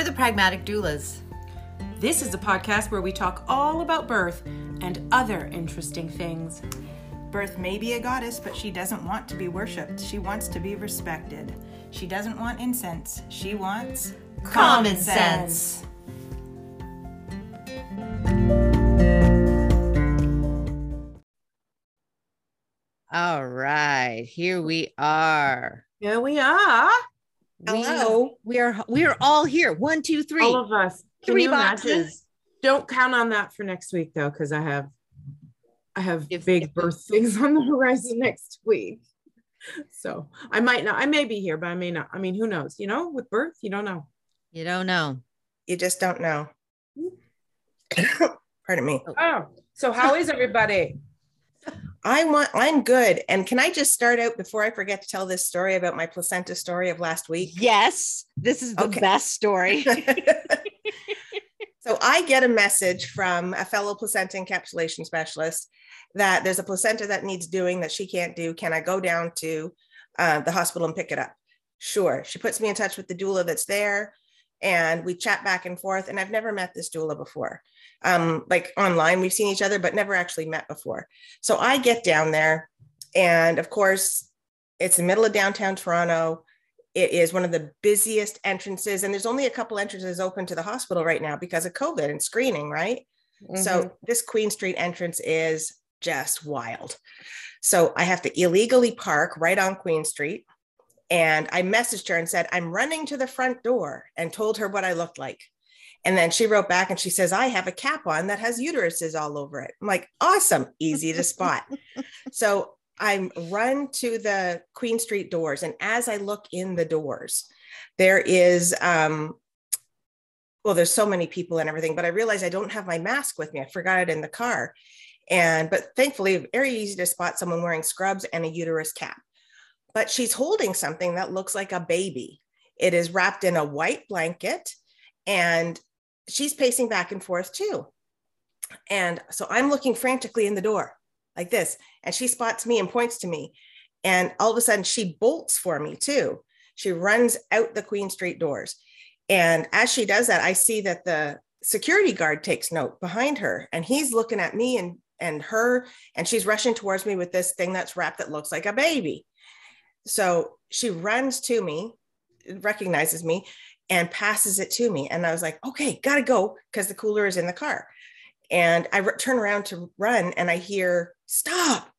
We're the Pragmatic Doulas. This is a podcast where we talk all about birth and other interesting things. Birth may be a goddess, but she doesn't want to be worshipped. She wants to be respected. She doesn't want incense. She wants Common sense. All right, here we are. Here we are. We, we are we are all here. One, two, three. All of us. Can Three you imagine? boxes. Don't count on that for next week though, because I have I have If- big if- birth things on the horizon next week. So I might not, I may be here, but I may not. I mean, who knows? You know, with birth, you don't know. You don't know. You just don't know. Hmm? Pardon me. Oh, so how is everybody? I want I'm good. And can I just start out before I forget to tell this story about my placenta story of last week? Yes, this is the Okay. best story. so I get a message from a fellow placenta encapsulation specialist that there's a placenta that needs doing that she can't do. Can I go down to uh, the hospital and pick it up? Sure. She puts me in touch with the doula that's there and we chat back and forth. And I've never met this doula before. Um, like online, we've seen each other, but never actually met before. So I get down there, and of course, it's the middle of downtown Toronto. It is one of the busiest entrances, and there's only a couple entrances open to the hospital right now because of COVID and screening, right? So this Queen Street entrance is just wild. So I have to illegally park right on Queen Street. And I messaged her and said, I'm running to the front door and told her what I looked like. And then she wrote back and she says, I have a cap on that has uteruses all over it. I'm like, awesome, easy to spot. so I run to the Queen Street doors. And as I look in the doors, there is, um, well, there's so many people and everything, but I realize I don't have my mask with me. I forgot it in the car. And, but thankfully, very easy to spot someone wearing scrubs and a uterus cap. But she's holding something that looks like a baby. It is wrapped in a white blanket and she's pacing back and forth too. And so I'm looking frantically in the door like this, and she spots me and points to me. And all of a sudden, she bolts for me too. She runs out the Queen Street doors. And as she does that, I see that the security guard takes note behind her, and he's looking at me and and her, and she's rushing towards me with this thing that's wrapped that looks like a baby. So she runs to me, recognizes me, and passes it to me. And I was like, okay, gotta go because the cooler is in the car. And I r- turn around to run and I hear, stop.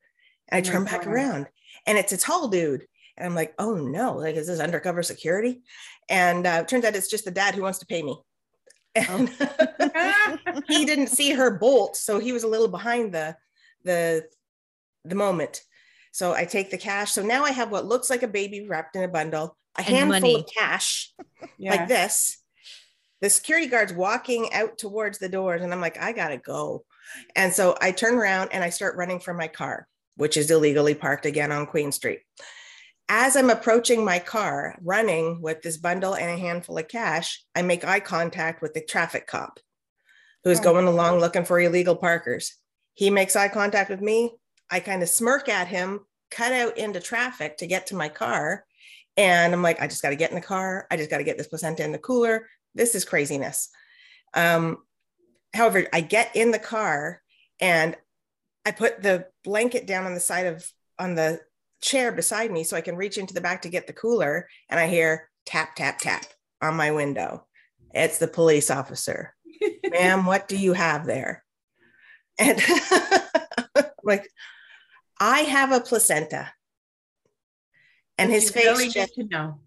And I Oh turn back around and it's a tall dude. And I'm like, oh no, like, is this undercover security? And uh, turns out it's just the dad who wants to pay me. And he didn't see her bolt. So he was a little behind the, the, the moment. So I take the cash. So now I have what looks like a baby wrapped in a bundle, a And handful money. of cash yeah. like this. The security guard's walking out towards the doors, and I'm like, I gotta go. And so I turn around and I start running from my car, which is illegally parked again on Queen Street. As I'm approaching my car, running with this bundle and a handful of cash, I make eye contact with the traffic cop who's Oh. going along looking for illegal parkers. He makes eye contact with me. I kind of smirk at him, cut out into traffic to get to my car. And I'm like, I just got to get in the car. I just got to get this placenta in the cooler. This is craziness. Um, however, I get in the car and I put the blanket down on the side of on the chair beside me so I can reach into the back to get the cooler. And I hear tap, tap, tap on my window. It's the police officer. Ma'am, what do you have there? And like, I have a placenta. And his You face really just need to know.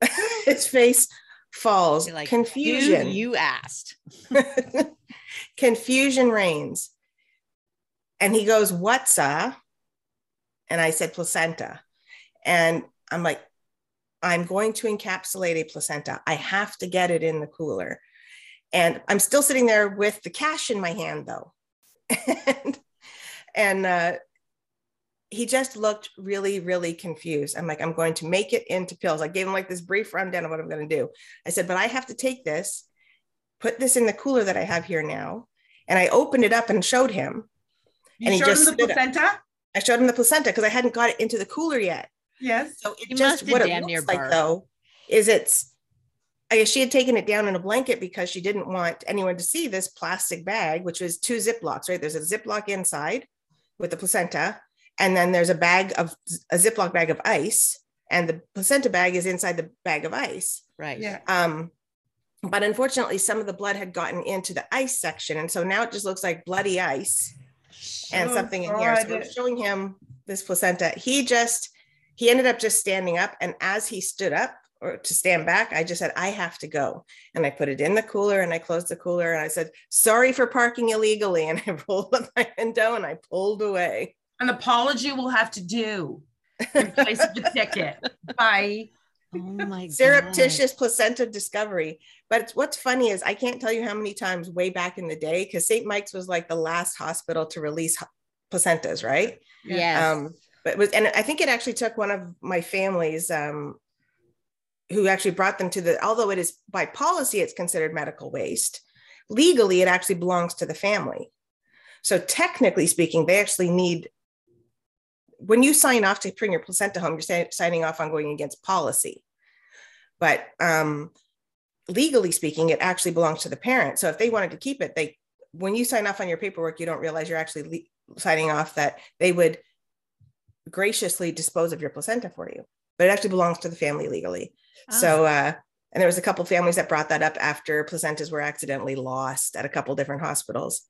his face falls. Like, Confusion. You, you asked. Confusion reigns. And he goes, What's a? And I said, Placenta. And I'm like, I'm going to encapsulate a placenta. I have to get it in the cooler. And I'm still sitting there with the cash in my hand, though. and and uh, he just looked really, really confused. I'm like, I'm going to make it into pills. I gave him like this brief rundown of what I'm going to do. I said, but I have to take this, put this in the cooler that I have here now. And I opened it up and showed him. You And he showed just him the stood up. placenta? I showed him the placenta because I hadn't got it into the cooler yet. Yes. So it You just must have what it damn looks near like barfed. though is it's I guess she had taken it down in a blanket because she didn't want anyone to see this plastic bag, which was two Ziplocs, right? There's a Ziploc inside with the placenta, and then there's a bag of a Ziploc bag of ice, and the placenta bag is inside the bag of ice. Right. Yeah. Um, but unfortunately, some of the blood had gotten into the ice section, and so now it just looks like bloody ice and Oh, something in here. So God. I'm showing him this placenta. He just he ended up just standing up, and as he stood up or to stand back, I just said, "I have to go," and I put it in the cooler, and I closed the cooler, and I said, "Sorry for parking illegally," and I rolled up my window and I pulled away. An apology will have to do in place of the ticket. Bye. Oh my god. Surreptitious placenta discovery. But it's, what's funny is I can't tell you how many times way back in the day, because St. Mike's was like the last hospital to release placentas, right? Yes. um but it was and i think it actually took one of my families um who actually brought them to the although it is by policy it's considered medical waste legally it actually belongs to the family so technically speaking they actually need when you sign off to bring your placenta home you're signing off on going against policy. But um legally speaking it actually belongs to the parent. So if they wanted to keep it they when you sign off on your paperwork you don't realize you're actually le- signing off that they would graciously dispose of your placenta for you. But it actually belongs to the family legally. Ah. so uh and there was a couple families that brought that up after placentas were accidentally lost at a couple different hospitals.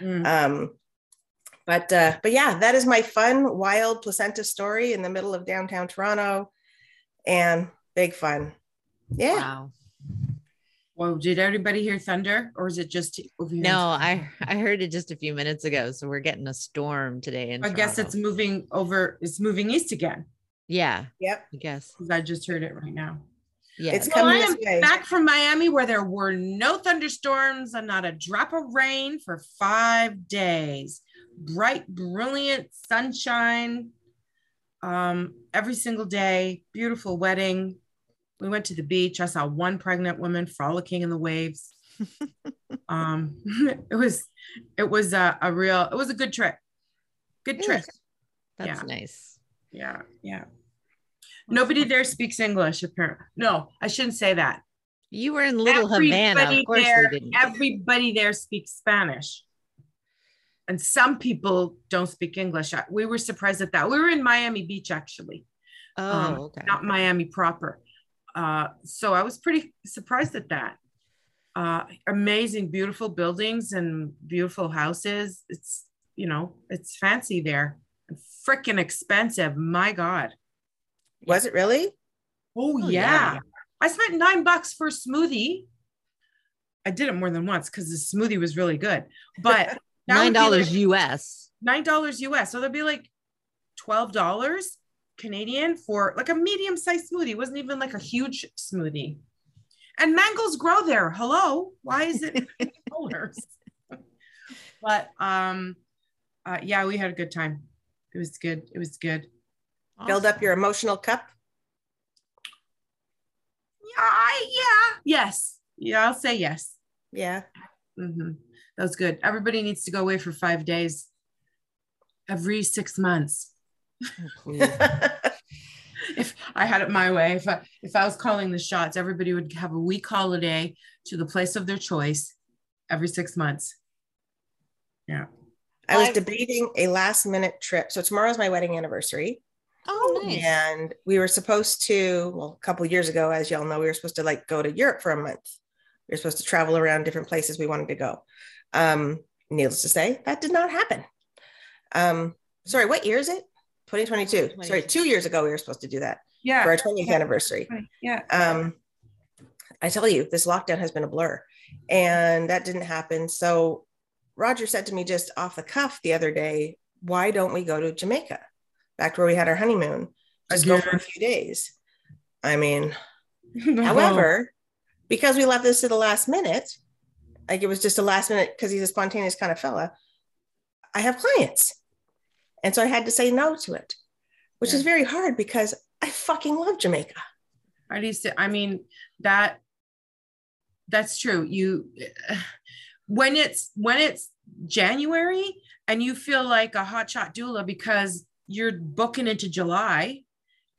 Mm. um but uh but yeah that is my fun wild placenta story in the middle of downtown toronto and big fun yeah Wow. Well, did everybody hear thunder or is it just over here? No, I I heard it just a few minutes ago. So we're getting a storm today in I guess it's moving over. It's moving east again. yeah, yep I guess. 'cause I just heard it right now. Yeah. It's Well, I coming am this way. back from Miami where there were no thunderstorms and not a drop of rain for five days. Bright, brilliant sunshine um, every single day. Beautiful wedding. We went to the beach. I saw one pregnant woman frolicking in the waves. um, it was, it was a, a real, it was a good trip. Good trip. That's Yeah. nice. Yeah, yeah. Nobody there speaks English, apparently. No, I shouldn't say that. You were in Little Havana. Of course there, they didn't. everybody there speaks Spanish. And some people don't speak English. We were surprised at that. We were in Miami Beach, actually, oh, um, okay. not Miami proper. Uh, so I was pretty surprised at that. Uh, amazing, beautiful buildings and beautiful houses. It's, you know, it's fancy there. And freaking expensive. My God. was it really Oh, Oh, yeah. yeah. I spent nine bucks for a smoothie. I did it more than once because the smoothie was really good. But that Nine dollars like US. nine dollars US. So that'd be like twelve dollars Canadian for like a medium-sized smoothie. It wasn't even like a huge smoothie. And mangoes grow there. Hello. Why is it dollars? but um uh, yeah, we had a good time. It was good. It was good. build up your emotional cup Yeah, I- yeah, yes. Yeah, I'll say yes. yeah hmm That was good. Everybody needs to go away for five days every six months. Please. If I had it my way, if I if I was calling the shots, everybody would have a week holiday to the place of their choice every six months. Yeah. I was I've- debating a last minute trip. So tomorrow's my wedding anniversary. oh, nice. And we were supposed to, well, a couple of years ago, as y'all know, we were supposed to like go to Europe for a month. We were supposed to travel around different places we wanted to go. Um, needless to say, that did not happen. Um, sorry, what year is it? 2022. Sorry, two years ago we were supposed to do that yeah. for Yeah. our 20th anniversary. Yeah. um i tell you this lockdown has been a blur and that didn't happen so roger said to me just off the cuff the other day why don't we go to jamaica back to where we had our honeymoon just go for a few days i mean however because we left this to the last minute like it was just a last minute because he's a spontaneous kind of fella i have clients and so i had to say no to it which Yeah. is very hard because i fucking love jamaica I used to, I mean, that that's true. You when it's when it's January and you feel like a hotshot doula because you're booking into July,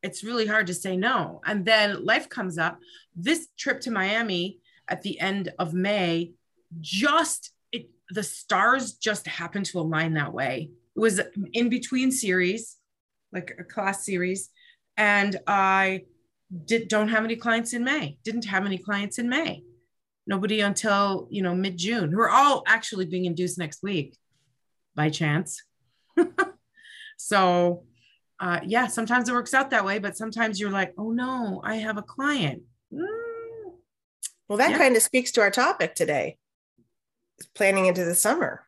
it's really hard to say no. And then life comes up. This trip to Miami at the end of May, just it the stars just happened to align that way. It was in between series, like a class series, and I did don't have any clients in May. Didn't have any clients in May. Nobody until you know mid June. We're all actually being induced next week, by chance. so uh, yeah, sometimes it works out that way, but sometimes you're like, oh no, I have a client. Mm. Well, that Yeah. kind of speaks to our topic today. Planning into the summer.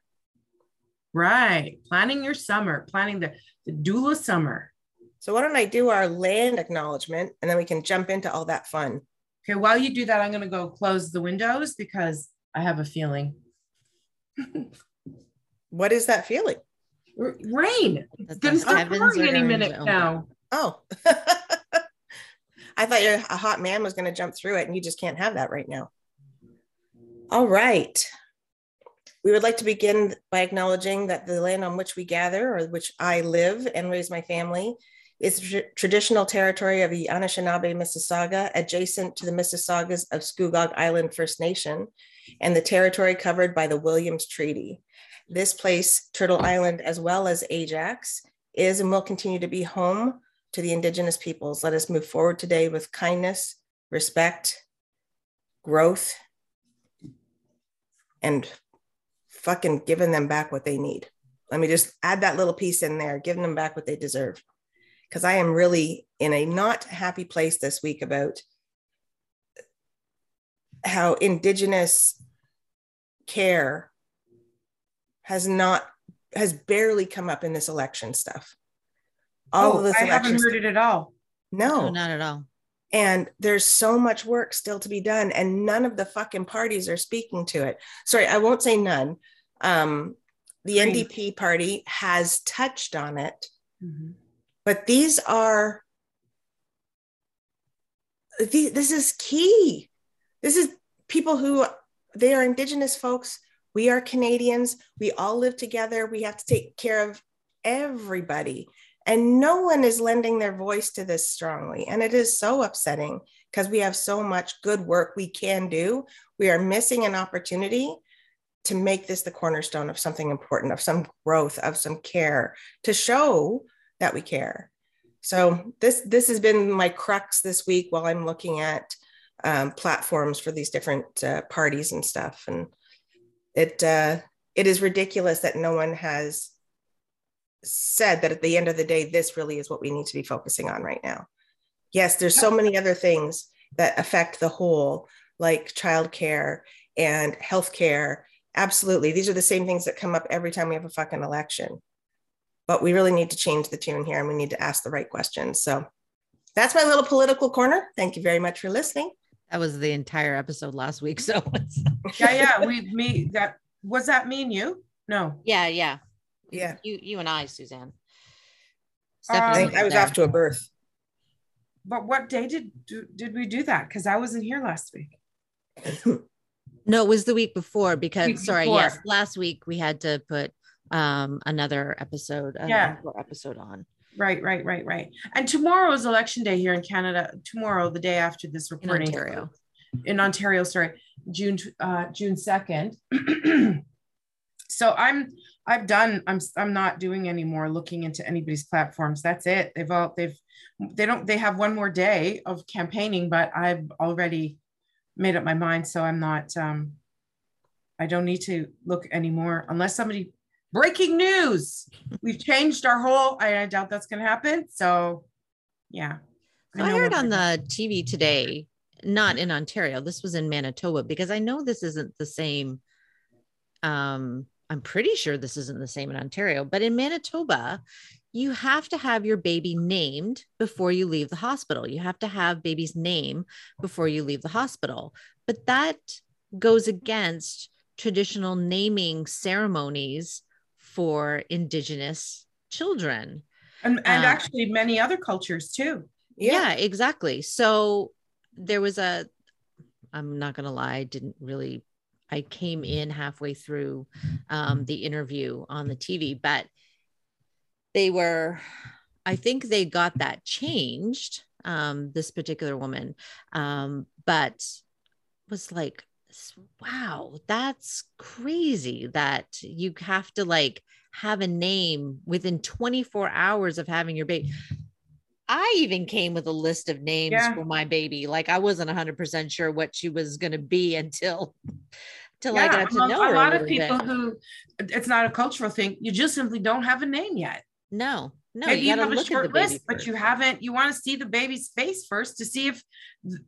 Right. Planning your summer, planning the, the doula summer. So why don't I do our land acknowledgement and then we can jump into all that fun. Okay, while you do that, I'm going to go close the windows because I have a feeling. What is that feeling? R- Rain. It's going to start pouring any minute to open. now. Oh. I thought your a hot man was going to jump through it and you just can't have that right now. All right. We would like to begin by acknowledging that the land on which we gather or which I live and raise my family is tr- traditional territory of the Anishinaabe Mississauga adjacent to the Mississaugas of Scugog Island First Nation and the territory covered by the Williams Treaty. This place, Turtle Island, as well as Ajax, is and will continue to be home to the Indigenous peoples. Let us move forward today with kindness, respect, growth, and fucking giving them back what they need. Let me just add that little piece in there, giving them back what they deserve. Because I am really in a not happy place this week about how Indigenous care has not, has barely come up in this election stuff. All oh, of this I haven't heard it at all. No, no. not at all. And there's so much work still to be done, and none of the fucking parties are speaking to it. Sorry, I won't say none. Um, the Green. NDP party has touched on it, Mhm. but these are the- this is key. This is people who they are indigenous folks. We are Canadians. We all live together. We have to take care of everybody. And no one is lending their voice to this strongly. And it is so upsetting because we have so much good work we can do. We are missing an opportunity to make this the cornerstone of something important, of some growth, of some care, to show that we care. So this this has been my crux this week while I'm looking at um, platforms for these different uh, parties and stuff. And it uh, it is ridiculous that no one has said that at the end of the day, this really is what we need to be focusing on right now. Yes, there's so many other things that affect the whole, like childcare and healthcare. Absolutely. These are the same things that come up every time we have a fucking election. But we really need to change the tune here and we need to ask the right questions. So that's my little political corner. Thank you very much for listening. That was the entire episode last week. So Yeah, yeah. We, me, that was that me and you? No. yeah, yeah. Yeah. You, you and I, Suzanne. Um, I, was off to a birth. But what day did did we do that? Because I wasn't here last week. No, it was the week before because Week sorry, before. yes, last week we had to put um another episode, Yeah. encore episode on. Right, right, right, right. And tomorrow is election day here in Canada. Tomorrow, the day after this In Ontario. in Ontario, sorry, June uh, June second. so I'm I've done. I'm I'm not doing anymore looking into anybody's platforms. That's it. They've all they've they don't they have one more day of campaigning, but I've already made up my mind. So I'm not. Um, I don't need to look anymore unless somebody breaking news. We've changed our whole. I, I doubt that's going to happen. So yeah. So I heard on the TV today, not in Ontario, this was in Manitoba because I know this isn't the same. Um, I'm pretty sure this isn't the same in Ontario, but in Manitoba, you have to have your baby named before you leave the hospital. You have to have baby's name before you leave the hospital. But that goes against traditional naming ceremonies for Indigenous children. and, and uh, actually many other cultures too. Yeah. exactly. So there was a, I'm not going to lie, I didn't really, I came in halfway through um, the interview on the TV, but they were I think they got that changed, um, this particular woman, um, but was like, wow, that's crazy that you have to like have a name within 24 hours of having your baby. I even came with a list of names Yeah. for my baby. Like I wasn't 100% sure what she was going to be until until I got to know her a lot of people bit. who it's not a cultural thing. You just simply don't have a name yet. No, no, Maybe you you, have a look at the short list, but you haven't. You want to see the baby's face first to see if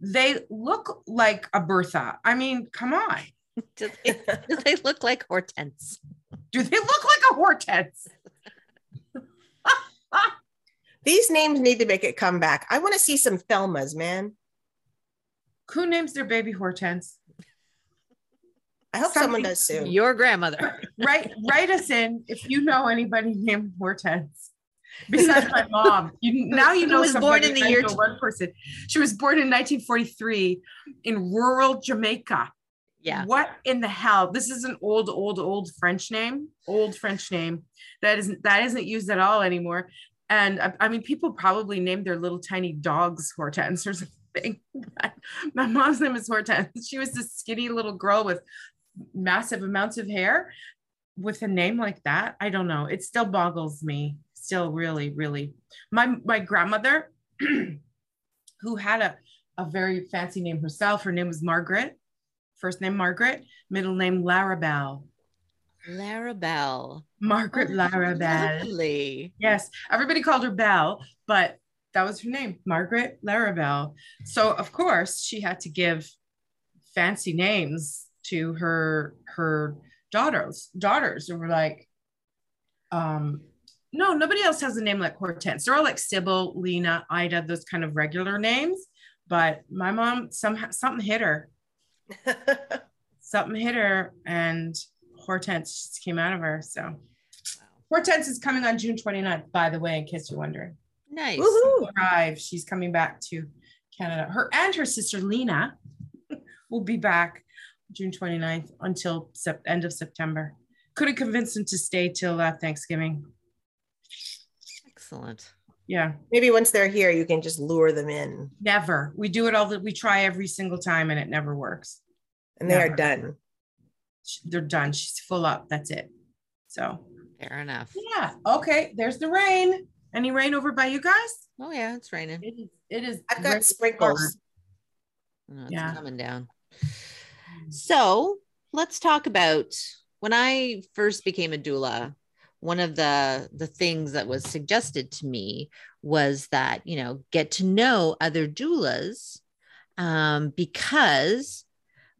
they look like a Bertha. I mean, come on. do, they, do they look like Hortense? Do they look like a Hortense? These names need to make it come back. I want to see some Thelmas, man. Who names their baby Hortense? I hope someone does soon. Your grandmother. Write write us in if you know anybody named Hortense. Besides my mom, you now you know was born in the I year know t- one person. She was born in 1943 in rural Jamaica. Yeah. What in the hell? This is an old, old, old French name. Old French name that isn't that isn't used at all anymore. And I, mean, people probably named their little tiny dogs Hortense or something. My mom's name is Hortense. She was this skinny little girl with massive amounts of hair with a name like that. I don't know. It still boggles me. Still, really, really. My my grandmother, who had a a very fancy name herself. Her name was Margaret. First name Margaret, middle name Larabelle. Larabelle. Margaret Oh, Larabelle. Lovely. Yes, everybody called her Belle, but that was her name, Margaret Larabelle. So of course she had to give fancy names to her her daughters. Daughters who were like, um, no, nobody else has a name like Hortense. They're all like Sybil, Lena, Ida, those kind of regular names. But my mom somehow something hit her. Something hit her, and Hortense just came out of her. So Hortense is coming on June 29th, by the way, in case you're wondering. Nice. Woohoo. Arrive. She's coming back to Canada. Her and her sister Lena will be back June 29th until sep- end of September. Couldn't convince them to stay till uh, Thanksgiving. Excellent. Yeah, Maybe once they're here, you can just lure them in never. We do it all that we try every single time and it never works. and they are done. Sh- They're done. She's full up. That's it. So, Fair enough. yeah. Okay. There's the rain. Any rain over by you guys? Oh yeah, it's raining. It is. It is. I've got sprinkles. No, it's Yeah. coming down. So let's talk about when I first became a doula. One of the the things that was suggested to me was that you know get to know other doulas um, because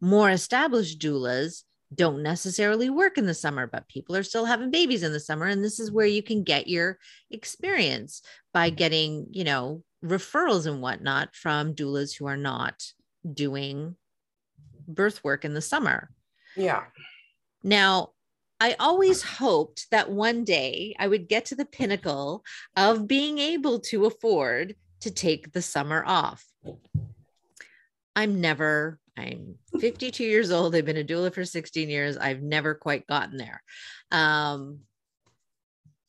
more established doulas don't necessarily work in the summer, but people are still having babies in the summer, and this is where you can get your experience by mm. getting you know referrals and whatnot from doulas who are not doing birth work in the summer. Yeah. Now, I always hoped that one day I would get to the pinnacle of being able to afford to take the summer off. I'm never, I'm 52 years old. I've been a doula for 16 years. I've never quite gotten there. Um,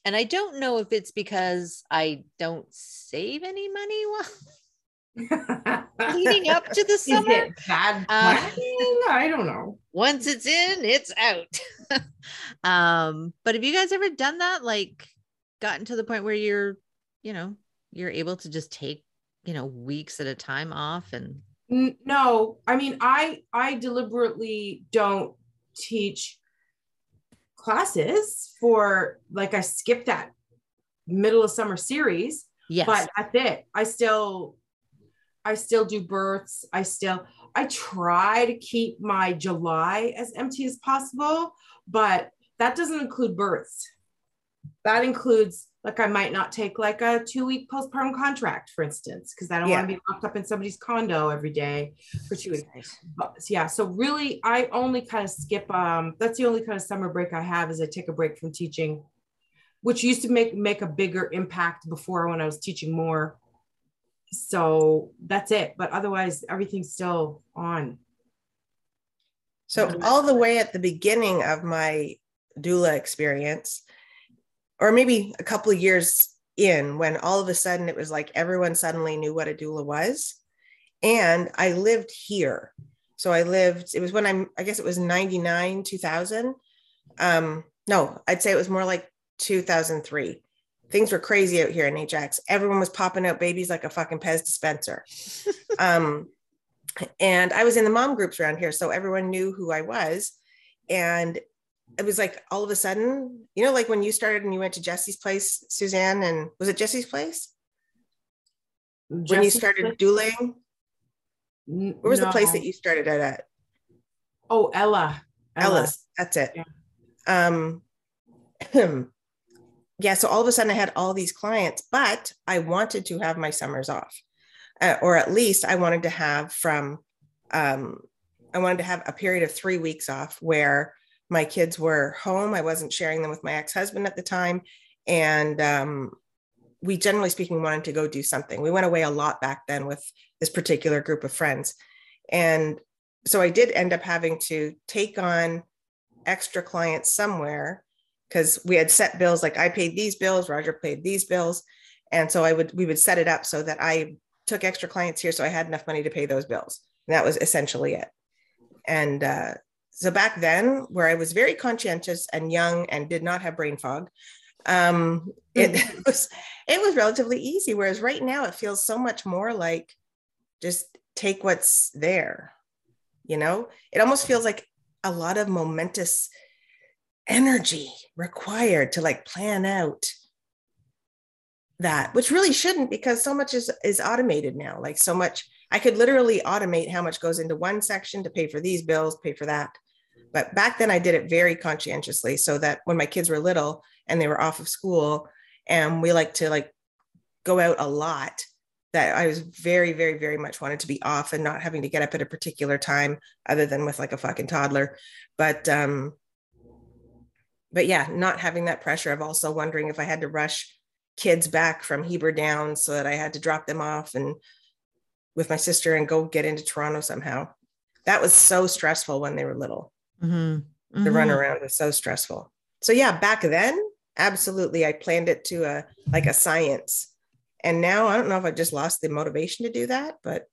and I don't know if it's because I don't save any money while leading up to the Is summer. bad Uh. I don't know. once it's in, it's out. um, but have you guys ever done that? Like gotten to the point where you're, you know, you're able to just take, you know, weeks at a time off and N- No, I mean, I I deliberately don't teach classes for like I skipped that middle of summer series, yes. but that's it. I still I still do births. I still I try to keep my July as empty as possible, but that doesn't include births. That includes like I might not take like a two week postpartum contract, for instance, because I don't want to be locked up in somebody's condo every day for two weeks. But yeah, so really I only kind of skip um that's the only kind of summer break I have is I take a break from teaching, which used to make make a bigger impact before when I was teaching more. So that's it. But otherwise everything's still on. So all the way at the beginning of my doula experience, or maybe a couple of years in when all of a sudden it was like everyone suddenly knew what a doula was. And I lived here. So I lived, it was when I'm, I guess it was 99, 2000. Um, no, I'd say it was more like 2003. Things were crazy out here in Ajax. Everyone was popping out babies like a fucking Pez dispenser. um, and I was in the mom groups around here. So everyone knew who I was. And it was like all of a sudden, you know, like when you started and you went to Jesse's place, Suzanne, and was it Jesse's place? when you started place? doulaing? N- Where was the place that you started out at? Oh, Ella. Ella. Ellis. That's it. Yeah. Um, yeah. So all of a sudden I had all these clients, but I wanted to have my summers off, uh, or at least I wanted to have from, um, I wanted to have a period of three weeks off where my kids were home. I wasn't sharing them with my ex-husband at the time. And, um, we generally speaking wanted to go do something. We went away a lot back then with this particular group of friends. And so I did end up having to take on extra clients somewhere because we had set bills like I paid these bills, Roger paid these bills. And so I would we would set it up so that I took extra clients here so I had enough money to pay those bills. And that was essentially it. And uh, so back then, where I was very conscientious and young and did not have brain fog, um, it was it was relatively easy. Whereas right now, it feels so much more like just take what's there. You know, it almost feels like a lot of momentous energy required to like plan out that which really shouldn't because so much is is automated now like so much i could literally automate how much goes into one section to pay for these bills pay for that but back then i did it very conscientiously so that when my kids were little and they were off of school and we like to like go out a lot that i was very very very much wanted to be off and not having to get up at a particular time other than with like a fucking toddler. But um but yeah not having that pressure of also wondering if i had to rush kids back from heber down so that i had to drop them off and with my sister and go get into toronto somehow. That was so stressful when they were little Mhm. the run Mhm. around was so stressful so yeah back then absolutely i planned it to a like a science and now i don't know if i just lost the motivation to do that but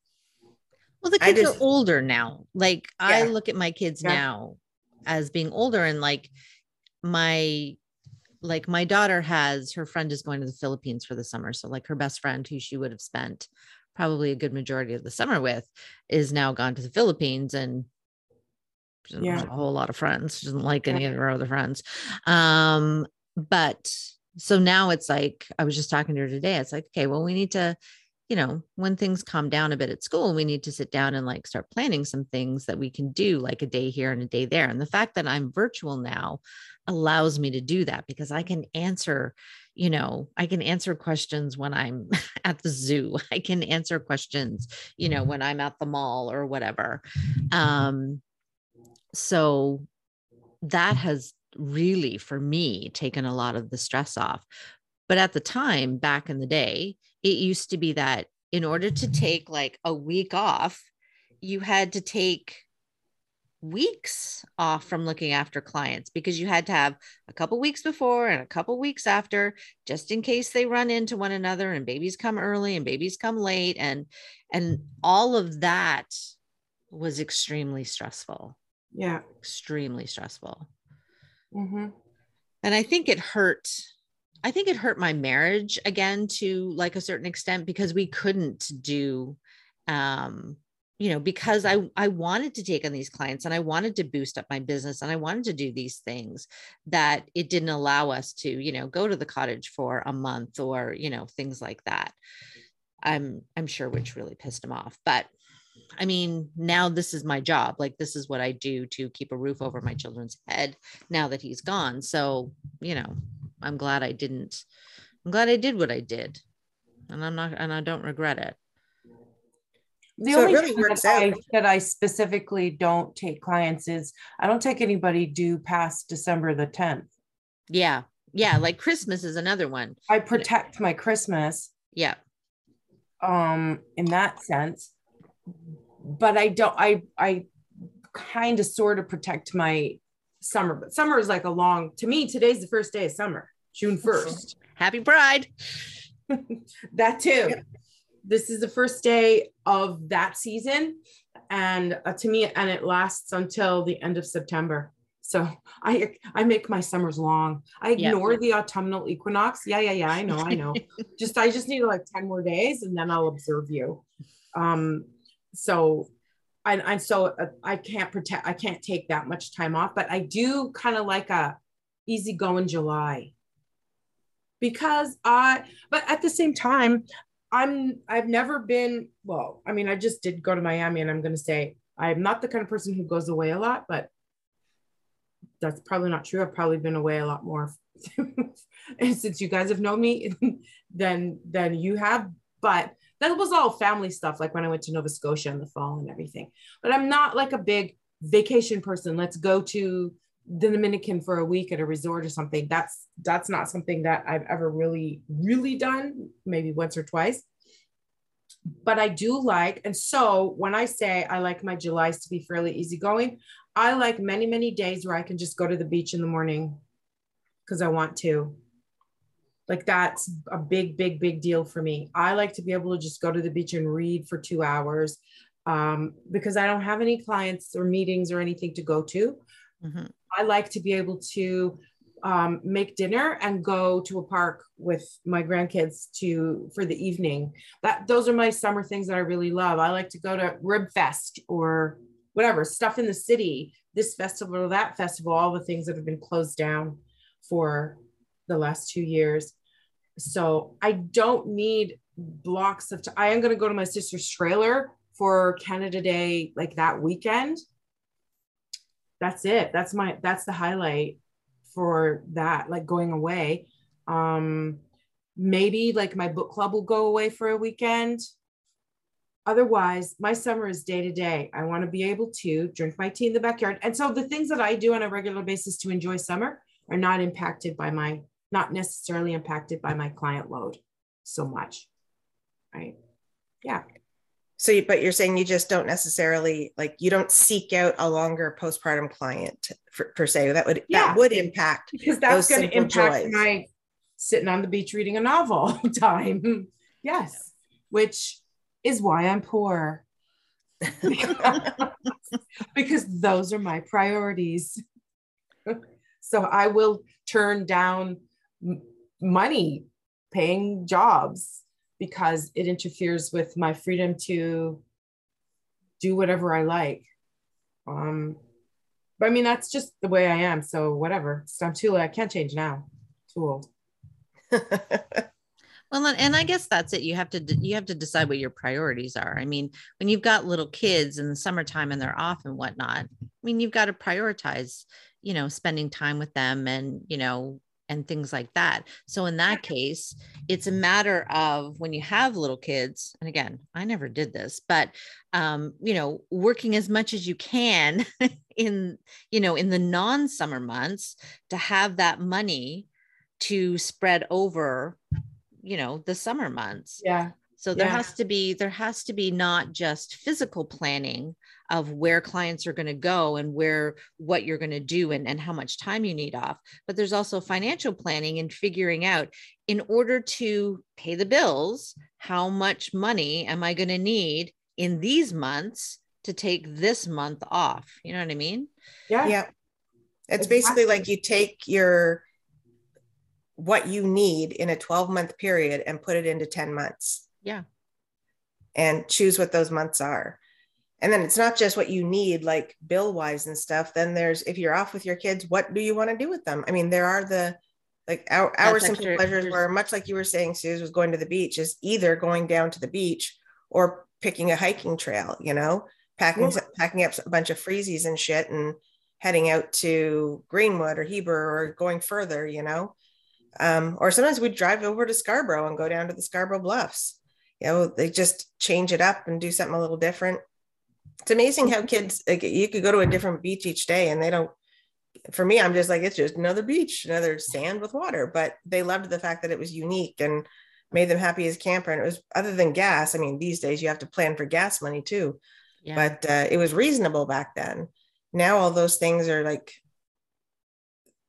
Well, the kids just- are older now. Like I look at my kids Yeah. now as being older and like my like my daughter has her friend is going to the Philippines for the summer. So like her best friend who she would have spent probably a good majority of the summer with is now gone to the Philippines and she doesn't have Yeah. a whole lot of friends. She doesn't like Yeah. any of her other friends. Um, but so now it's like I was just talking to her today. It's like, okay, well, we need to you know, when things calm down a bit at school, we need to sit down and like start planning some things that we can do, like a day here and a day there. And the fact that I'm virtual now allows me to do that because I can answer, you know, I can answer questions when I'm at the zoo. I can answer questions, you know, when I'm at the mall or whatever. Um, so that has really, for me, taken a lot of the stress off. But at the time, back in the day, it used to be that in order to take like a week off, you had to take weeks off from looking after clients because you had to have a couple weeks before and a couple weeks after just in case they run into one another and babies come early and babies come late and and all of that was extremely stressful Yeah. extremely stressful. Hmm and i think it hurt i think it hurt my marriage again to like a certain extent because we couldn't do um you know because i i wanted to take on these clients and i wanted to boost up my business and i wanted to do these things that it didn't allow us to you know go to the cottage for a month or you know things like that. I'm i'm sure which really pissed him off but I mean, now this is my job. Like, this is what I do to keep a roof over my children's head now that he's gone. So, you know, I'm glad I didn't, I'm glad I did what I did. And I'm not, and I don't regret it. The So it only really thing works that I, that I specifically don't take clients is I don't take anybody due past December the 10th. Yeah. Yeah. Like Christmas is another one. I protect my Christmas Yeah. um in that sense. But I don't I I kind of sort of protect my summer, but summer is like a long to me, today's the first day of summer, June 1st. Happy Pride. that too. This is the first day of that season, and uh, to me, and it lasts until the end of September. So I I make my summers long. I ignore the autumnal equinox. Yeah, yeah, yeah. I know, I know. just I just need like 10 more days and then I'll observe you. Um, so and, and so uh, I can't protect I can't take that much time off, but I do kind of like a easy going July. Because I but at the same time, I'm I've never been well, I mean, I just did go to Miami and I'm gonna say I'm not the kind of person who goes away a lot, but that's probably not true. I've probably been away a lot more since you guys have known me than than you have. But that was all family stuff, like when I went to Nova Scotia in the fall and everything. But I'm not like a big vacation person. Let's go to the Dominican for a week at a resort or something. That's that's not something that I've ever really, really done, maybe once or twice. But I do like, and so when I say I like my Julys to be fairly easygoing, I like many, many days where I can just go to the beach in the morning because I want to. Like that's a big, big, big deal for me. I like to be able to just go to the beach and read for two hours um, because I don't have any clients or meetings or anything to go to. Mhm. I like to be able to um, make dinner and go to a park with my grandkids to for the evening. That those are my summer things that I really love. I like to go to Rib Fest or whatever stuff in the city, this festival or that festival, all the things that have been closed down for the last two years. So I don't need blocks of time. I am going to go to my sister's trailer for Canada Day like that weekend. That's it. That's my that's the highlight for that like going away. Um maybe like my book club will go away for a weekend. Otherwise, my summer is day to day. I want to be able to drink my tea in the backyard. And so the things that I do on a regular basis to enjoy summer are not impacted by my not necessarily impacted by my client load so much. Right? Yeah. So, you, but you're saying you just don't necessarily like you don't seek out a longer postpartum client for, per se. That would Yeah. that would impact. because that's going to impact joys. my sitting on the beach reading a novel time. yes, which is why I'm poor. because those are my priorities. so I will turn down m- money paying jobs because it interferes with my freedom to do whatever I like. Um, but I mean, that's just the way I am. So whatever. So I'm too late. I can't change now. Too old. Well, and- and I guess that's it. You have to d- you have to decide what your priorities are. I mean, when you've got little kids in the summertime and they're off and whatnot, I mean, you've got to prioritize, you know, spending time with them and you know and things like that. So in that case, it's a matter of when you have little kids. And again, I never did this, but um, you know, working as much as you can in you know in the non-summer months to have that money to spread over you know the summer months Yeah. so there Yeah. has to be there has to be not just physical planning of where clients are going to go and where what you're going to do and, and how much time you need off but there's also financial planning and figuring out in order to pay the bills how much money am i going to need in these months to take this month off you know what i mean Yeah. yeah. It's basically like you take your what you need in a 12 month period and put it into 10 months yeah and choose what those months are. And then it's not just what you need, like bill wise and stuff. Then there's if you're off with your kids, what do you want to do with them? I mean, there are the like our, our simple extra- pleasures were much like you were saying, Suze was going to the beach, is either going down to the beach or picking a hiking trail, you know, packing Yeah. packing up a bunch of freezies and shit and heading out to Greenwood or Heber or going further, you know. Um, or sometimes we'd drive over to Scarborough and go down to the Scarborough Bluffs. You know, they just change it up and do something a little different. It's amazing how kids like you could go to a different beach each day and they don't for me, I'm just like, it's just another beach, another sand with water. But they loved the fact that it was unique and made them happy as camper. And it was other than gas. I mean, these days you have to plan for gas money too yeah but uh, it was reasonable back then. Now all those things are like,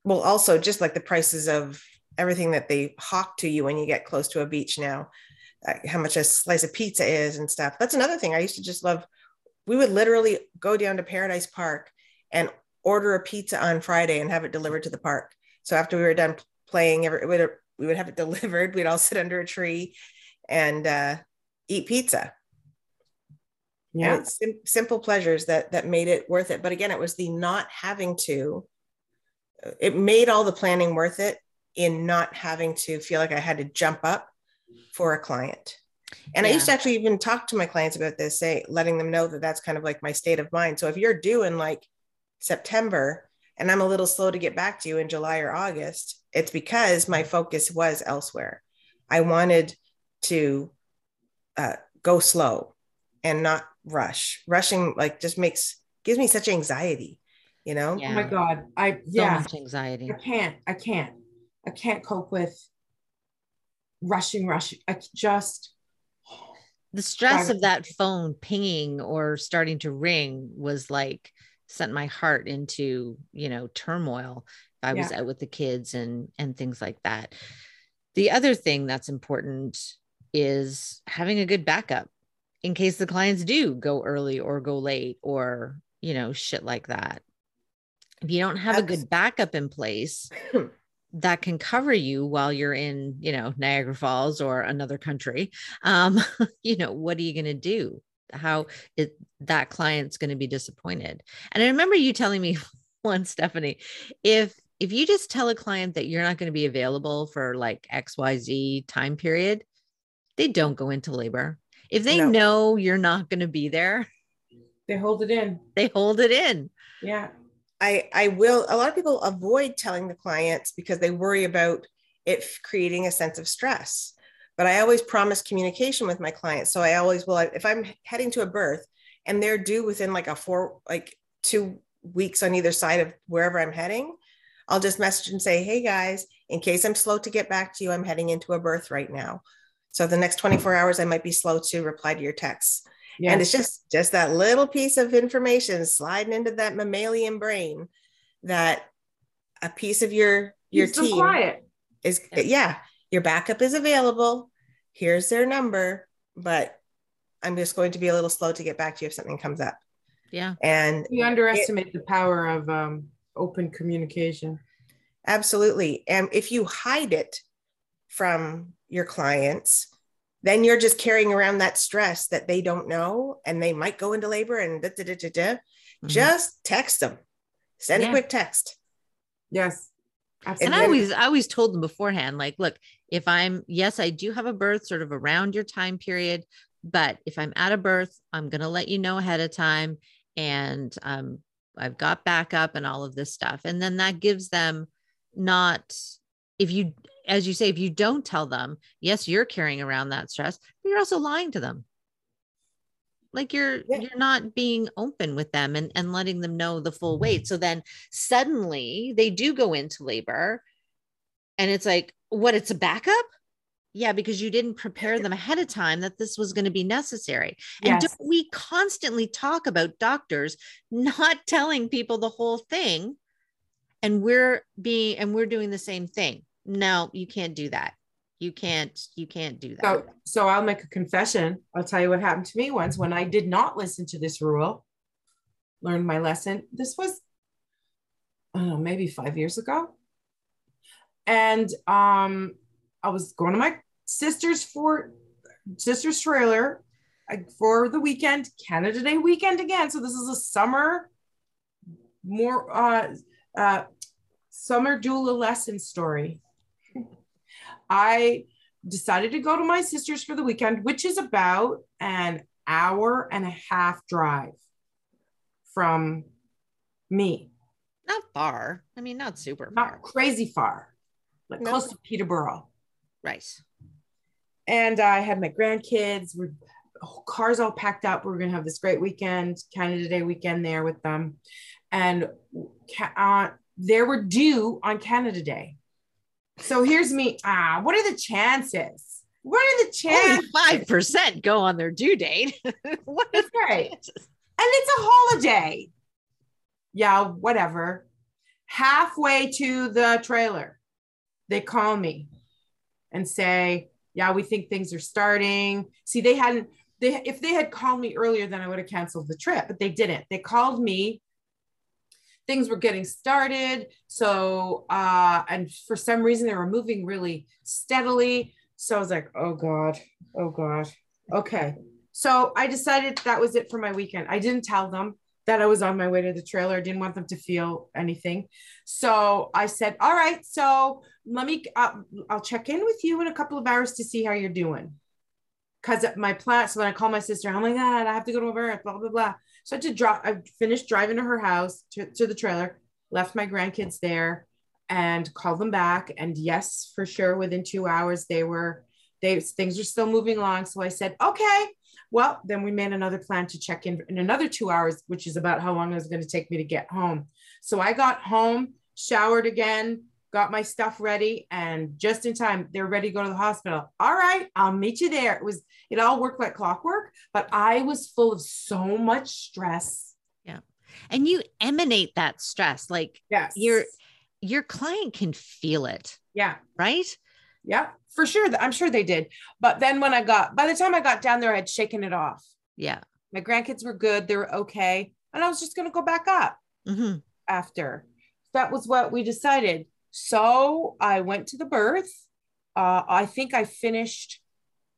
well, also just like the prices of everything that they hawk to you when you get close to a beach now, uh, how much a slice of pizza is and stuff. That's another thing I used to just love. We would literally go down to Paradise Park and order a pizza on Friday and have it delivered to the park. So after we were done playing, every, we, would, we would have it delivered. We'd all sit under a tree and uh, eat pizza. Yeah, sim- simple pleasures that that made it worth it. But again, it was the not having to. It made all the planning worth it in not having to feel like I had to jump up for a client. And yeah. I used to actually even talk to my clients about this, say, letting them know that that's kind of like my state of mind. So if you're due in like September and I'm a little slow to get back to you in July or August, it's because my focus was elsewhere. I wanted to uh, go slow and not rush. Rushing like just makes gives me such anxiety, you know? Yeah. Oh my God. I yeah. So much anxiety. I can't. I can't. I can't cope with rushing, rushing. I just the stress of that phone pinging or starting to ring was like sent my heart into you know turmoil if i was out with the kids and and things like that. The other thing that's important is having a good backup in case the clients do go early or go late or you know shit like that. If you don't have that's- a good backup in place that can cover you while you're in you know niagara falls or another country um you know what are you going to do? How it that client's going to be disappointed? And i remember you telling me once stephanie if if you just tell a client that you're not going to be available for like xyz time period they don't go into labor. If they no. know you're not going to be there they hold it in. they hold it in. Yeah i i will a lot of people avoid telling the clients because they worry about it creating a sense of stress but I always promise communication with my clients. So I always will, if I'm heading to a birth and they're due within like a four, like two weeks on either side of wherever I'm heading, I'll just message and say, Hey guys, in case I'm slow to get back to you, I'm heading into a birth right now. So the next 24 hours, I might be slow to reply to your texts. Yes. And it's just just that little piece of information sliding into that mammalian brain that a piece of your your team quiet. is yeah, your backup is available here's their number, but I'm just going to be a little slow to get back to you if something comes up. Yeah. And you underestimate it, the power of um, open communication. Absolutely. And if you hide it from your clients, then you're just carrying around that stress that they don't know and they might go into labor and da, da, da, da, da. Mm-hmm. just text them, send yeah. a quick text. Yes. Absolutely. And I always, I always told them beforehand, like, look, if I'm, yes, I do have a birth sort of around your time period, but if I'm at a birth, I'm going to let you know ahead of time. And um, I've got backup and all of this stuff. And then that gives them not, if you, as you say, if you don't tell them, yes, you're carrying around that stress, but you're also lying to them. Like you're yeah. you're not being open with them and, and letting them know the full weight. So then suddenly they do go into labor and it's like what it's a backup? Yeah because you didn't prepare them ahead of time that this was going to be necessary. And yes. we constantly talk about doctors not telling people the whole thing? And we're being and we're doing the same thing no you can't do that. You can't you can't do that. So so i'll make a confession. I'll tell you what happened to me once when i did not listen to this rule. Learned my lesson. This was i don't know maybe five years ago. And um i was going to my sister's for sister's trailer for the weekend canada day weekend again. So this is a summer more uh uh summer doula lesson story I decided to go to my sister's for the weekend, which is about an hour and a half drive from me. Not far. I mean, not super far. not crazy far, like no. close to Peterborough. Right. And I had my grandkids. We're cars all packed up. We are gonna have this great weekend, Canada Day weekend there with them, and uh, they were due on Canada Day. So here's me. Ah, what are the chances? What are the chances? Five percent go on their due date. what is right? And it's a holiday. Yeah, whatever. Halfway to the trailer, they call me and say, yeah, we think things are starting. See, they hadn't, they, if they had called me earlier, then I would have canceled the trip, but they didn't. They called me. Things were getting started. So, uh, and for some reason, they were moving really steadily. So I was like, oh God, oh God. Okay. So I decided that was it for my weekend. I didn't tell them that I was on my way to the trailer. I didn't want them to feel anything. So I said, all right, so let me, uh, I'll check in with you in a couple of hours to see how you're doing. Cause my plan, so when I call my sister, oh my God, I have to go to a birth, blah, blah, blah. So I had to drop, I finished driving to her house to, to the trailer, left my grandkids there and called them back. And yes, for sure, within two hours, they were, they, things were still moving along. So I said, okay, well, then we made another plan to check in in another two hours, which is about how long it was going to take me to get home. So I got home, showered again, got my stuff ready, and just in time, they're ready to go to the hospital. All right, I'll meet you there. It was, it all worked like clockwork, but I was full of so much stress. Yeah. And you emanate that stress. Like yes. your your client can feel it. Yeah. Right? Yeah, for sure. I'm sure they did. But then when I got, by the time I got down there, I had shaken it off. Yeah. My grandkids were good. They were okay. And I was just going to go back up mm-hmm. after. That was what we decided. So I went to the birth. Uh, I think I finished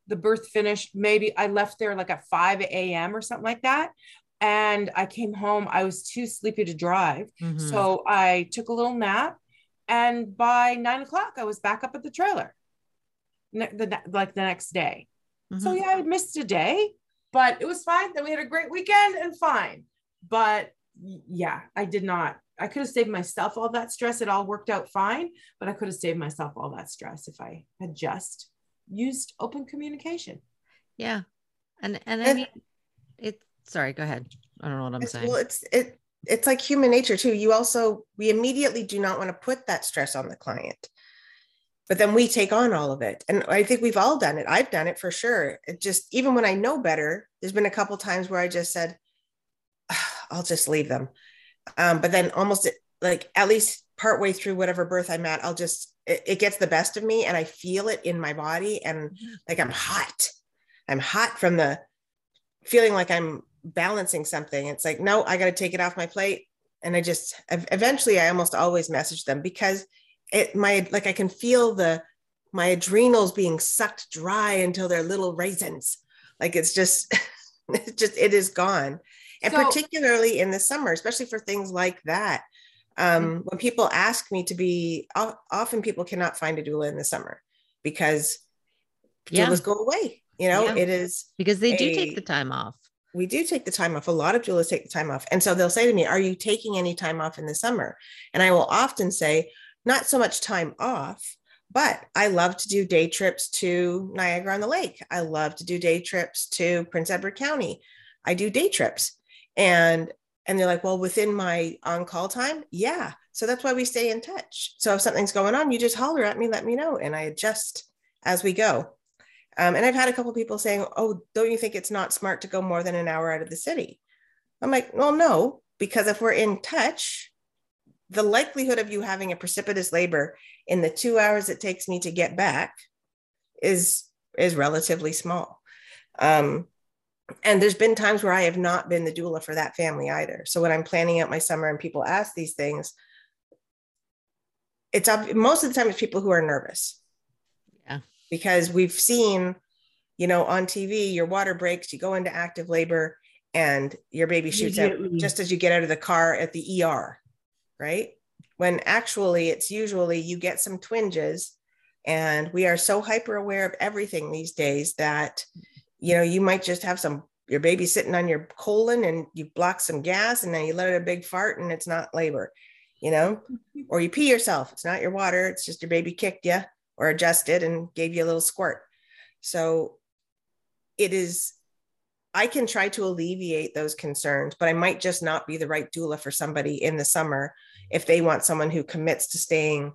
the birth finished. Maybe I left there like at 5 a.m. or something like that. And I came home. I was too sleepy to drive. Mhm. So I took a little nap. And by nine o'clock, I was back up at the trailer. Ne- the, like the next day. So Mhm. yeah, I missed a day, but it was fine. Then we had a great weekend and fine. But yeah, I did not. I could have saved myself all that stress. It all worked out fine, but I could have saved myself all that stress if I had just used open communication. yeah. And and I And- mean it sorry, go ahead. I don't know what I'm saying. Well, it's it it's like human nature too. You also we immediately do not want to put that stress on the client. But then we take on all of it. And I think we've all done it. I've done it for sure. It just even when I know better, there's been a couple times where I just said, "Ah, I'll just leave them. Um, but then almost like at least partway through whatever birth I'm at, I'll just it, it gets the best of me and I feel it in my body and like I'm hot. I'm hot from the feeling like I'm balancing something. It's like, no, I got to take it off my plate. And I just eventually I almost always message them because it my like I can feel the my adrenals being sucked dry until they're little raisins. Like it's just it's just it is gone. And So- particularly in the summer, especially for things like that. Um, when people ask me to be often people cannot find a doula in the summer because Yeah. doulas go away. You know, Yeah. it is because they do take the time off. we do take the time off. A lot of doulas take the time off. And so they'll say to me, Are you taking any time off in the summer? And I will often say, Not so much time off, but I love to do day trips to Niagara on the Lake. I love to do day trips to Prince Edward County. I do day trips. And and they're like, Well, within my on-call time, yeah. So that's why we stay in touch. So if something's going on, you just holler at me, let me know, and I adjust as we go. Um, and I've had a couple people saying, "Oh, don't you think it's not smart to go more than an hour out of the city?" I'm like, "Well, no, because if we're in touch, the likelihood of you having a precipitous labor in the two hours it takes me to get back is is relatively small." Um, and there's been times where I have not been the doula for that family either. So when I'm planning out my summer and people ask these things, it's up most of the time it's people who are nervous Yeah. because we've seen you know on tv your water breaks you go into active labor and your baby shoots out just as you get out of the car at the er right when actually it's usually you get some twinges and we are so hyper aware of everything these days that you know you might just have some your baby sitting on your colon and you block some gas and then you let out a big fart and it's not labor you know mm-hmm. or you pee yourself it's not your water it's just your baby kicked you or adjusted and gave you a little squirt so it is i can try to alleviate those concerns but i might just not be the right doula for somebody in the summer if they want someone who commits to staying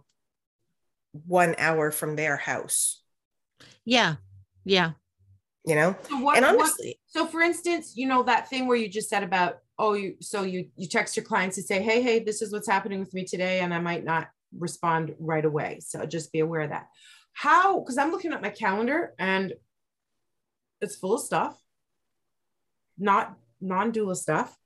one hour from their house Yeah. Yeah. You know So what, and what- so for instance, you know, that thing where you just said about, oh, you so you you text your clients to say, hey, hey, this is what's happening with me today, and I might not respond right away. So just be aware of that. How, because I'm looking at my calendar and it's full of stuff, not non-doula stuff.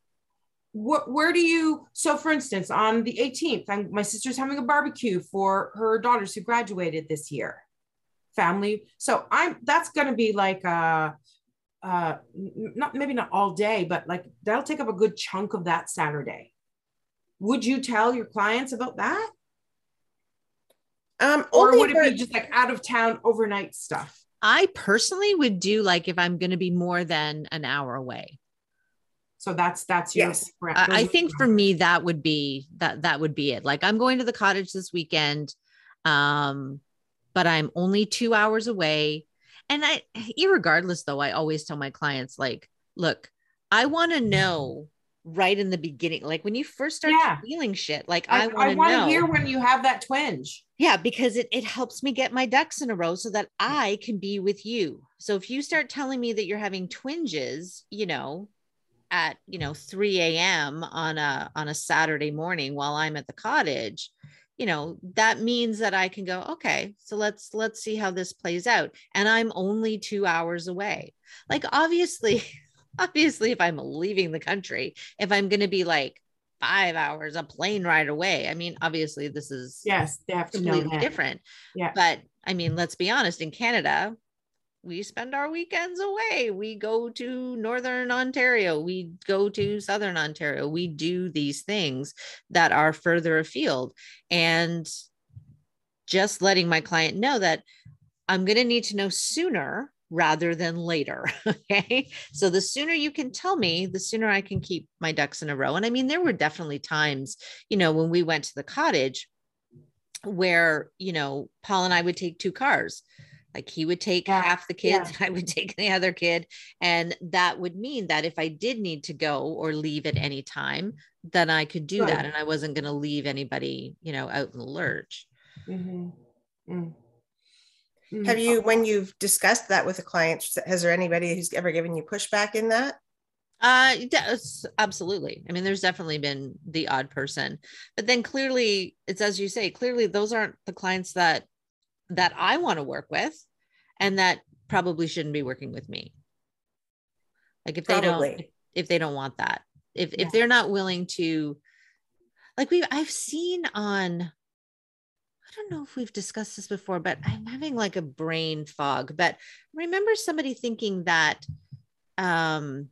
What, where do you, so for instance, on the 18th, I'm, my sister's having a barbecue for her daughters who graduated this year. Family. So I'm, that's going to be like, uh, uh, not maybe not all day, but like that'll take up a good chunk of that Saturday. Would you tell your clients about that? Um, Or would it be just like out of town overnight stuff? I personally would do like if I'm going to be more than an hour away. So that's that's your Yes. correct- I, I think for me that would be that that would be it. Like I'm going to the cottage this weekend, um, but I'm only two hours away. And I, irregardless though, I always tell my clients like, look, I want to mm-hmm. know right in the beginning, like when you first start Yeah. feeling shit, like I, I, want to hear when you have that twinge. Yeah, because it, it helps me get my ducks in a row so that mm-hmm. I can be with you. So if you start telling me that you're having twinges, you know, at you know 3 a.m. on a on a Saturday morning while I'm at the cottage, you know, that means that I can go, okay, so let's let's see how this plays out. And I'm only two hours away. Like obviously, obviously, if I'm leaving the country, if I'm gonna be like five hours, a plane ride away. I mean, obviously, this is Yes, they have completely different. Yeah. But I mean, let's be honest, in Canada, we spend our weekends away. We go to Northern Ontario, we go to Southern Ontario, we do these things that are further afield. And just letting my client know that I'm going to need to know sooner rather than later. Okay. So the sooner you can tell me, the sooner I can keep my ducks in a row. And I mean, there were definitely times, you know, when we went to the cottage where, you know, Paul and I would take two cars. Like he would take Yeah, half the kids, and I would take the other kid. And that would mean that if I did need to go or leave at any time, then I could do Good. that. And I wasn't going to leave anybody, you know, out in the lurch. Mhm. Mm. Mm. have you, when you've discussed that with a client, has there anybody who's ever given you pushback in that? Uh, yes, absolutely. I mean, there's definitely been the odd person, but then clearly, it's as you say. Clearly, those aren't the clients that that I want to work with, and that probably shouldn't be working with me. Like if they don't, if they don't want that, if Yeah. if they're not willing to, like we, I've seen on. I don't know if we've discussed this before, but I'm having like a brain fog. But remember somebody thinking that um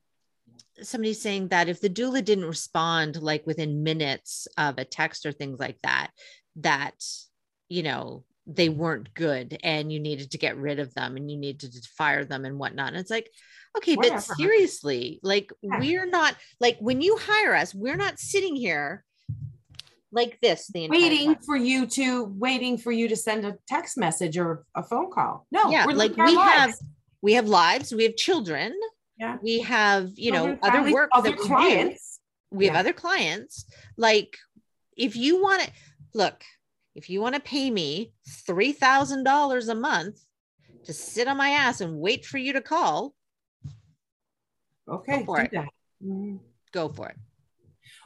somebody saying that if the doula didn't respond like within minutes of a text or things like that that you know they weren't good and you needed to get rid of them and you needed to fire them and whatnot and it's like okay but seriously like Yeah. we're not like when you hire us we're not sitting here like this the waiting time. for you to waiting for you to send a text message or a phone call. No, yeah like we have we have lives we have children Yeah. we have you know other families, work other that we clients. we have other clients like if you want to look if you want to pay me $3000 a month to sit on my ass and wait for you to call Okay, Go for do it. that. Mhm. go for it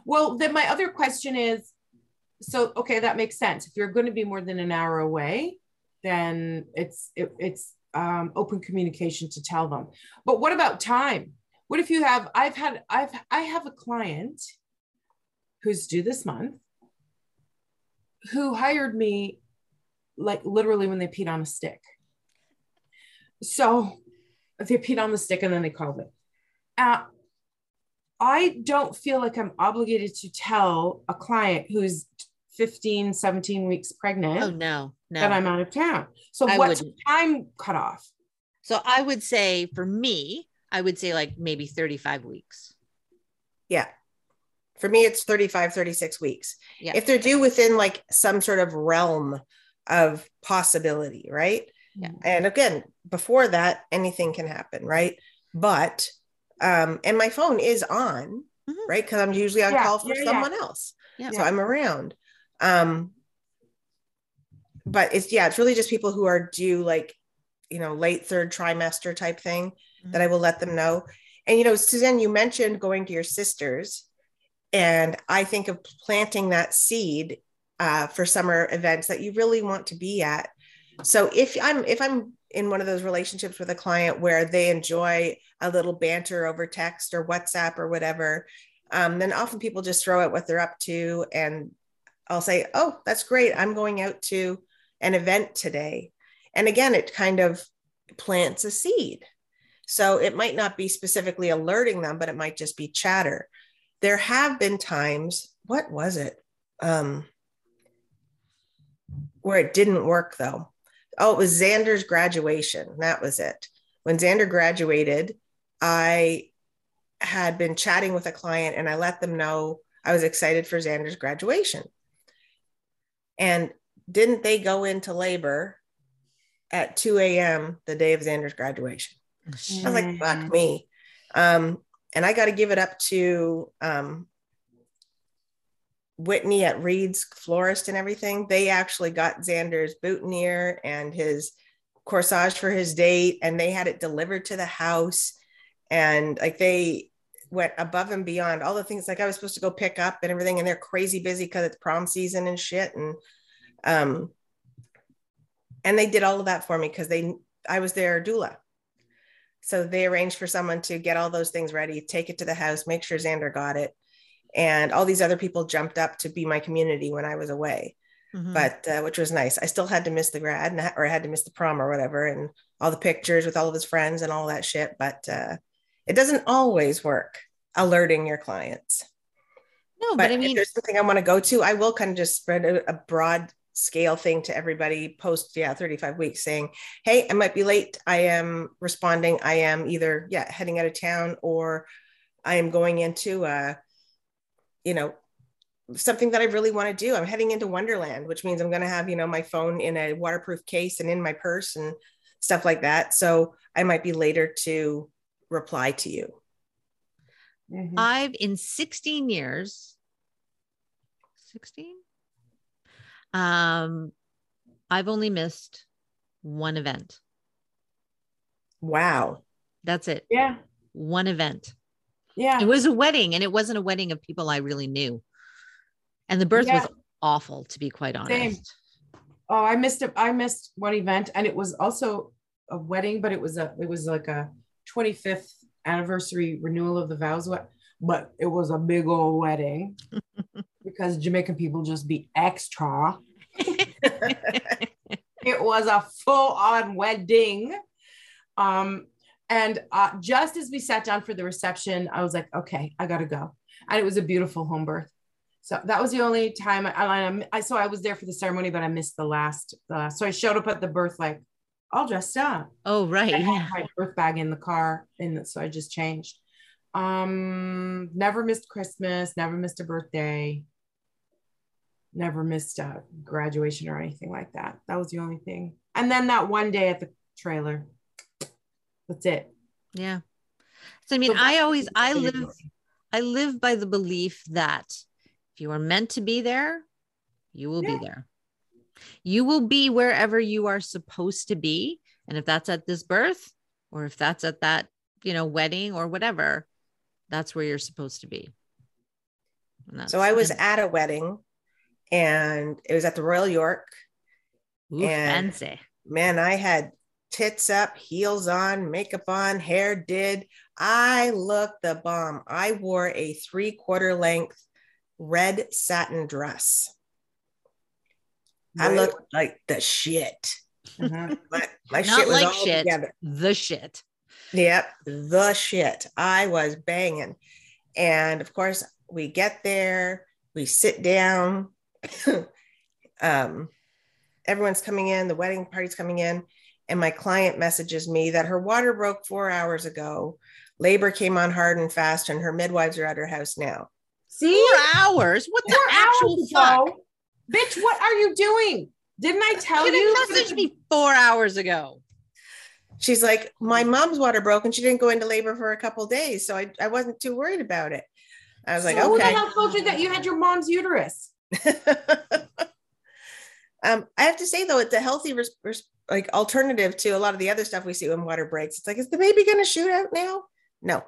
Well, then my other question is, so okay, that makes sense. If you're going to be more than an hour away, then it's it, it's um, open communication to tell them. But what about time? What if you have? I've had I've I have a client who's due this month who hired me like literally when they peed on a stick. So they peed on the stick and then they called it. Uh, I don't feel like I'm obligated to tell a client who's 15, 17 weeks pregnant oh no no. that no I'm out of town. So I what's wouldn't. time cut off? so i would say for me i would say like maybe 35 weeks Yeah. For me, it's 35, 36 weeks. Yeah. If they're due within like some sort of realm of possibility, right? Yeah. And again, before that, anything can happen, right? But, um, and my phone is on, Mhm. right? Because I'm usually on Yeah, call for yeah, someone else. Yeah. So I'm around. Um, but it's, yeah, it's really just people who are due like, you know, late third trimester type thing that I will let them know. And, you know, Suzanne, you mentioned going to your sisters. And I think of planting that seed uh, for summer events that you really want to be at. So if I'm if I'm in one of those relationships with a client where they enjoy a little banter over text or WhatsApp or whatever, um, then often people just throw out what they're up to, and I'll say, "Oh, that's great. I'm going out to an event today," and again, it kind of plants a seed. So it might not be specifically alerting them, but it might just be chatter. There have been times, what was it? Um, where it didn't work though. Oh, it was Xander's graduation. That was it. When Xander graduated, I had been chatting with a client and I let them know I was excited for Xander's graduation. And didn't they go into labor at 2 a.m. the day of Xander's graduation? I was like, fuck me. Um, and I got to give it up to um, Whitney at Reed's Florist and everything. They actually got Xander's boutonniere and his corsage for his date, and they had it delivered to the house. And like they went above and beyond all the things like I was supposed to go pick up and everything, and they're crazy busy because it's prom season and shit. And um, and they did all of that for me because they I was their doula. So they arranged for someone to get all those things ready, take it to the house, make sure Xander got it. And all these other people jumped up to be my community when I was away, Mhm. but uh, which was nice. I still had to miss the grad and, or I had to miss the prom or whatever, and all the pictures with all of his friends and all that shit. But uh, it doesn't always work alerting your clients. no, But, but I if mean, there's something I want to go to, I will kind of just spread a, a broad scale thing to everybody post, yeah, 35 weeks saying, hey, I might be late. I am responding. I am either, yeah, heading out of town or I am going into, uh, you know, something that I really want to do. I'm heading into Wonderland, which means I'm going to have, you know, my phone in a waterproof case and in my purse and stuff like that. So I might be later to reply to you. Mhm. I've in 16 years, 16? Um, I've only missed one event. Wow. That's it. yeah. One event. Yeah. It was a wedding, and it wasn't a wedding of people I really knew. And the birth Yeah. was awful, to be quite honest. Same. Oh, I missed it. I missed one event, and it was also a wedding, but it was a it was like a 25th anniversary renewal of the vows. What? But it was a big old wedding because Jamaican people just be extra. It was a full on wedding. Um, and uh, just as we sat down for the reception, I was like, okay, I gotta go. And it was a beautiful home birth. So that was the only time I, I, I so I was there for the ceremony, but I missed the last. The last. So I showed up at the birth like all dressed up. oh, right. I Yeah. had my birth bag in the car, and so I just changed. Um, never missed Christmas. Never missed a birthday. Never missed a graduation or anything like that. That was the only thing. And then that one day at the trailer. That's it. Yeah. So I mean, So I always I live I live by the belief that if you are meant to be there, you will Yeah. be there. You will be wherever you are supposed to be. And if that's at this birth or if that's at that, you know, wedding or whatever, that's where you're supposed to be. So I was at a wedding and it was at the Royal York. Ooh, and- fancy. Man, I had tits up, heels on, makeup on, hair did. I looked the bomb. I wore a three quarter length red satin dress. I looked like the shit. Mhm. My, my Not shit was like all shit. together. The shit. Yep, the shit. I was banging. And of course, we get there, we sit down. um, everyone's coming in, the wedding party's coming in, and my client messages me that her water broke four hours ago. Labor came on hard and fast, and her midwives are at her house now. See, Four hours. What the four actual hours fuck? ago. Bitch, what are you doing? Didn't I tell You you? didn't message me four hours ago. She's like, My mom's water broke, and she didn't go into labor for a couple days. So I, I wasn't too worried about it. I was like, So Who the okay. hell told you that you had your mom's uterus? um, I have to say though, it's a healthy res- res- like alternative to a lot of the other stuff we see when water breaks. It's like, is the baby going to shoot out now? No.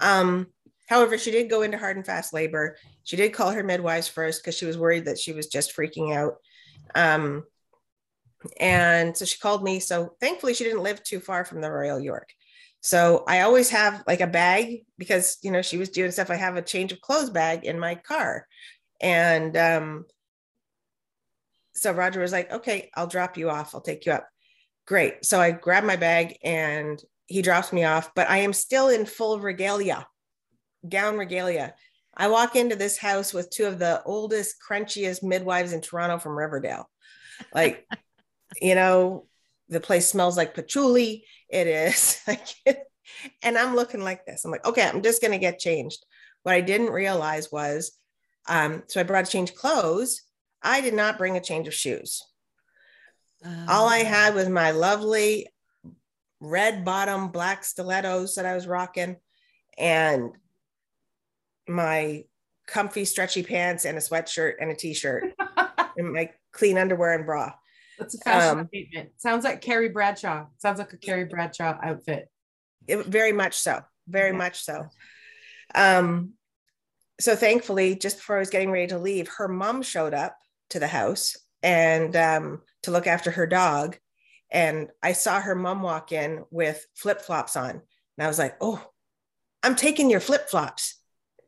Um, However, she did go into hard and fast labor. She did call her midwives first because she was worried that she was just freaking out. Um, and so she called me. So thankfully, she didn't live too far from the Royal York. So I always have like a bag because you know she was doing stuff. I have a change of clothes bag in my car, and um, so Roger was like, "Okay, I'll drop you off. I'll take you up." Great. So I grab my bag and he drops me off, but I am still in full regalia, gown regalia. I walk into this house with two of the oldest, crunchiest midwives in Toronto from Riverdale. Like, you know, the place smells like patchouli. It is like, and I'm looking like this. I'm like, okay, I'm just going to get changed. What I didn't realize was, um, so I brought a change of clothes. I did not bring a change of shoes. All I had was my lovely red bottom black stilettos that I was rocking and my comfy stretchy pants and a sweatshirt and a t-shirt and my clean underwear and bra. That's a fashion um, statement. Sounds like Carrie Bradshaw. Sounds like a Carrie Bradshaw outfit. It, very much so. Very yeah. much so. Um, so thankfully, just before I was getting ready to leave, her mom showed up to the house and um, to look after her dog. And I saw her mom walk in with flip flops on. And I was like, oh, I'm taking your flip flops.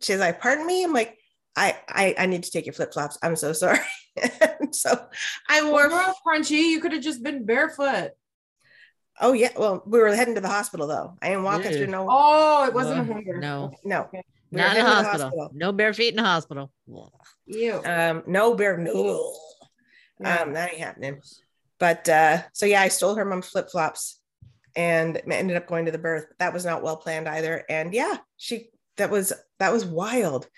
She's like, pardon me? I'm like, I, I, I need to take your flip flops. I'm so sorry. so I wore well, crunchy. You could have just been barefoot. Oh yeah. Well, we were heading to the hospital though. I ain't walking through no. Oh, it wasn't uh, a hunger. No, no. Okay. We Not in the hospital. hospital. No bare feet in the hospital. You. Um, no bare. No. Yeah. Um, that ain't happening. But uh, so yeah, I stole her mom's flip flops and ended up going to the birth. That was not well planned either. And yeah, she that was that was wild.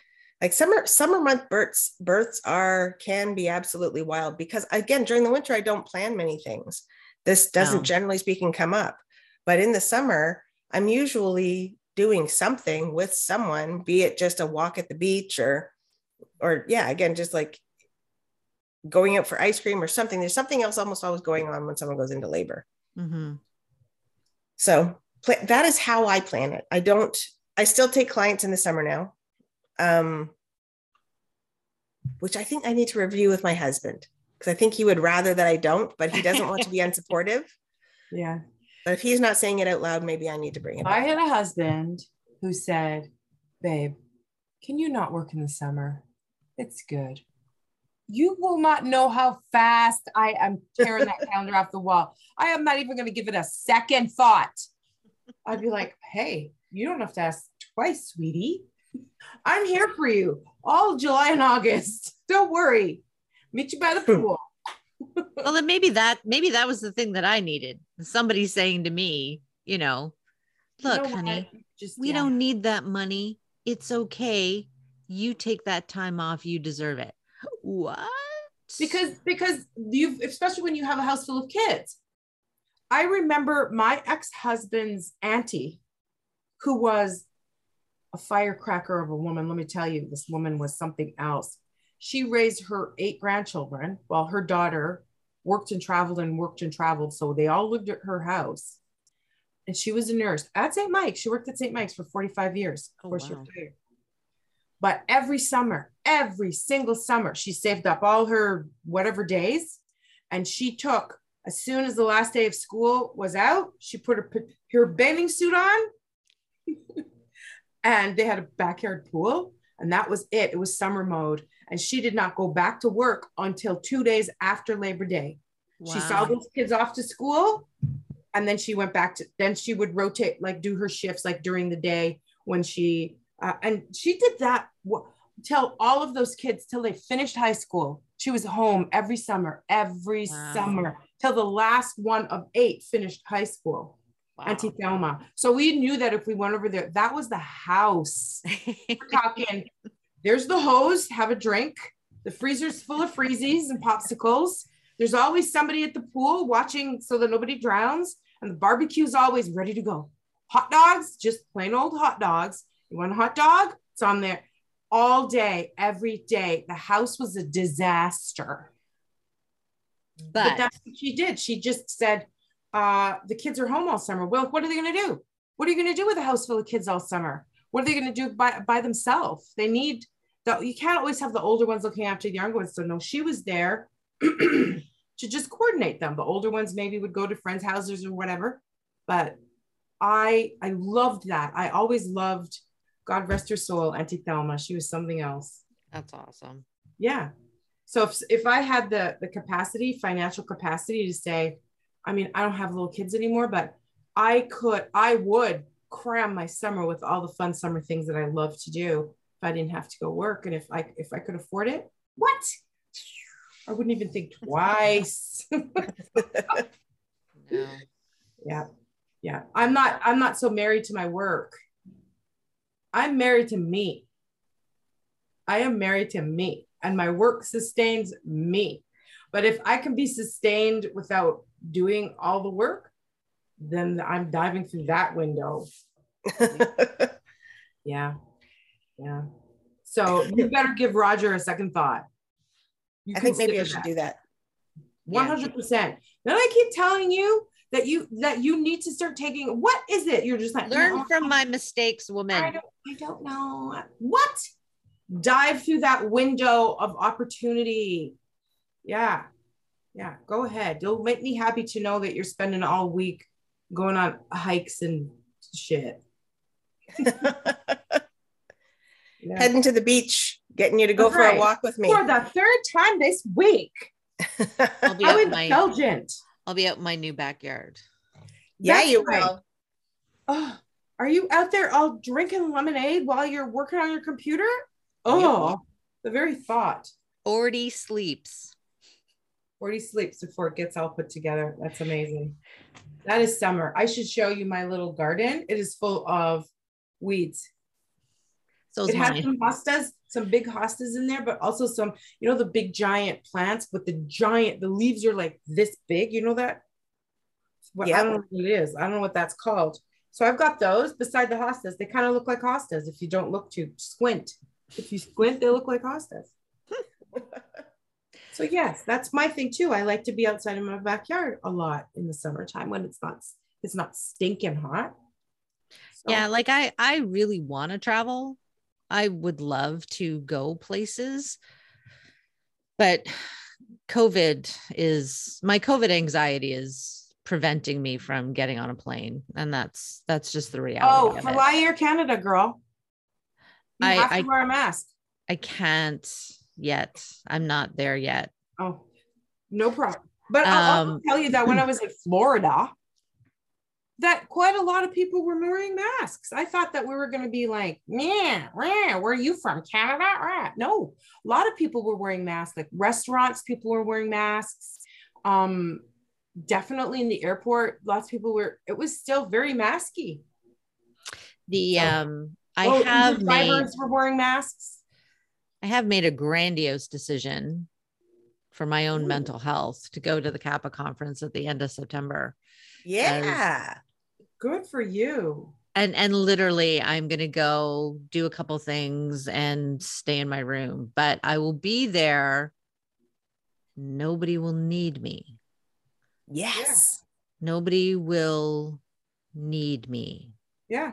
Like summer summer month births births are can be absolutely wild because again during the winter I don't plan many things. This doesn't no. generally speaking come up, but in the summer I'm usually doing something with someone, be it just a walk at the beach or or yeah, again just like going out for ice cream or something. There's something else almost always going on when someone goes into labor. Mm-hmm. So pl- that is how I plan it. I don't, I still take clients in the summer now, um, which I think I need to review with my husband because I think he would rather that I don't, but he doesn't want to be unsupportive. Yeah. But if he's not saying it out loud, maybe I need to bring it. I had a husband who said, Babe, can you not work in the summer? It's good you will not know how fast I am tearing that calendar off the wall. I am not even going to give it a second thought. I'd be like, hey, you don't have to ask twice, sweetie. I'm here for you all July and August. Don't worry. Meet you by the hmm. pool. Well, then maybe that maybe that was the thing that I needed. Somebody saying to me, you know, look, you know honey, just we yeah. don't need that money. It's okay. You take that time off. You deserve it. What? Because because you especially when you have a house full of kids. I remember my ex-husband's auntie, who was a firecracker of a woman. Let me tell you, this woman was something else. She raised her eight grandchildren while her daughter worked and traveled and worked and traveled. So they all lived at her house. And she was a nurse at St. Mike's. She worked at St. Mike's for 45 years. Oh, of course, wow. she retired. But every summer, every single summer, she saved up all her whatever days. And she took, as soon as the last day of school was out, she put her, her bathing suit on. and they had a backyard pool. And that was it. It was summer mode. And she did not go back to work until two days after Labor Day. Wow. She saw those kids off to school. And then she went back to, then she would rotate, like do her shifts like during the day when she uh, and she did that till all of those kids till they finished high school. She was home every summer, every wow. summer till the last one of eight finished high school. Wow. Auntie Thelma. So we knew that if we went over there, that was the house. We're talking. There's the hose. Have a drink. The freezer's full of freezies and popsicles. There's always somebody at the pool watching so that nobody drowns. And the barbecue's always ready to go. Hot dogs, just plain old hot dogs you want a hot dog? It's on there all day, every day. The house was a disaster. But, but that's what she did. She just said, uh, the kids are home all summer. Well, what are they going to do? What are you going to do with a house full of kids all summer? What are they going to do by, by themselves? They need the, you can't always have the older ones looking after the younger ones. So no, she was there to just coordinate them. The older ones maybe would go to friends' houses or whatever. But I I loved that. I always loved God rest her soul, Auntie Thelma. She was something else. That's awesome. Yeah. So if if I had the the capacity, financial capacity to say, I mean, I don't have little kids anymore, but I could, I would cram my summer with all the fun summer things that I love to do if I didn't have to go work and if I if I could afford it. What? I wouldn't even think twice. No. yeah. Yeah. I'm not I'm not so married to my work. I'm married to me. I am married to me and my work sustains me. But if I can be sustained without doing all the work, then I'm diving through that window. Yeah. Yeah. So you better give Roger a second thought. You I think maybe I should that. do that. One hundred percent. Then I keep telling you that you that you need to start taking. What is it? You're just like Learn "No, from my mistakes, I woman. don't, I don't know what. Dive through that window of opportunity. Yeah, yeah. Go ahead. It'll make me happy to know that you're spending all week going on hikes and shit. Yeah. Heading to the beach, getting you to go That's for right. a walk with me. For the third time this week. I'll be How out in my indulgent. I'll be out in my new backyard. yeah, That's you right. will. Oh, are you out there all drinking lemonade while you're working on your computer? Oh, the very thought. Already sleeps. Or he sleeps before it gets all put together. That's amazing. That is summer. I should show you my little garden. It is full of weeds. So it has mine. some hostas, some big hostas in there, but also some, you know, the big giant plants, but the giant, the leaves are like this big. You know that? What I don't know what it is. I don't know what that's called. So I've got those beside the hostas. They kind of look like hostas if you don't look too squint. If you squint, they look like hostas. so yes, that's my thing too. I like to be outside in my backyard a lot in the summertime when it's not it's not stinking hot. So, Yeah, like I I really want to travel. I would love to go places. But COVID is my COVID anxiety is preventing me from getting on a plane and that's that's just the reality Oh. Fly Air Canada, girl. You I- have to I- wear a mask. I can't yet. I'm not there yet. Oh, no problem. But I'll also Um, tell you that when I was in Florida, that quite a lot of people were wearing masks. I thought that we were going to be like, man, where are you from? Canada? Rah." No, a lot of people were wearing masks. Like restaurants, people were wearing masks. Um, definitely in the airport, lots of people were. It was still very masky. The So- um I Oh, have Uber made drivers were wearing masks. I have made a grandiose decision for my own Ooh. mental health to go to the CAPPA conference at the end of September. Yeah. Good for you. And and literally I'm going to go do a couple things and stay in my room, but I will be there. Nobody will need me. Yes. Nobody will need me. Yeah.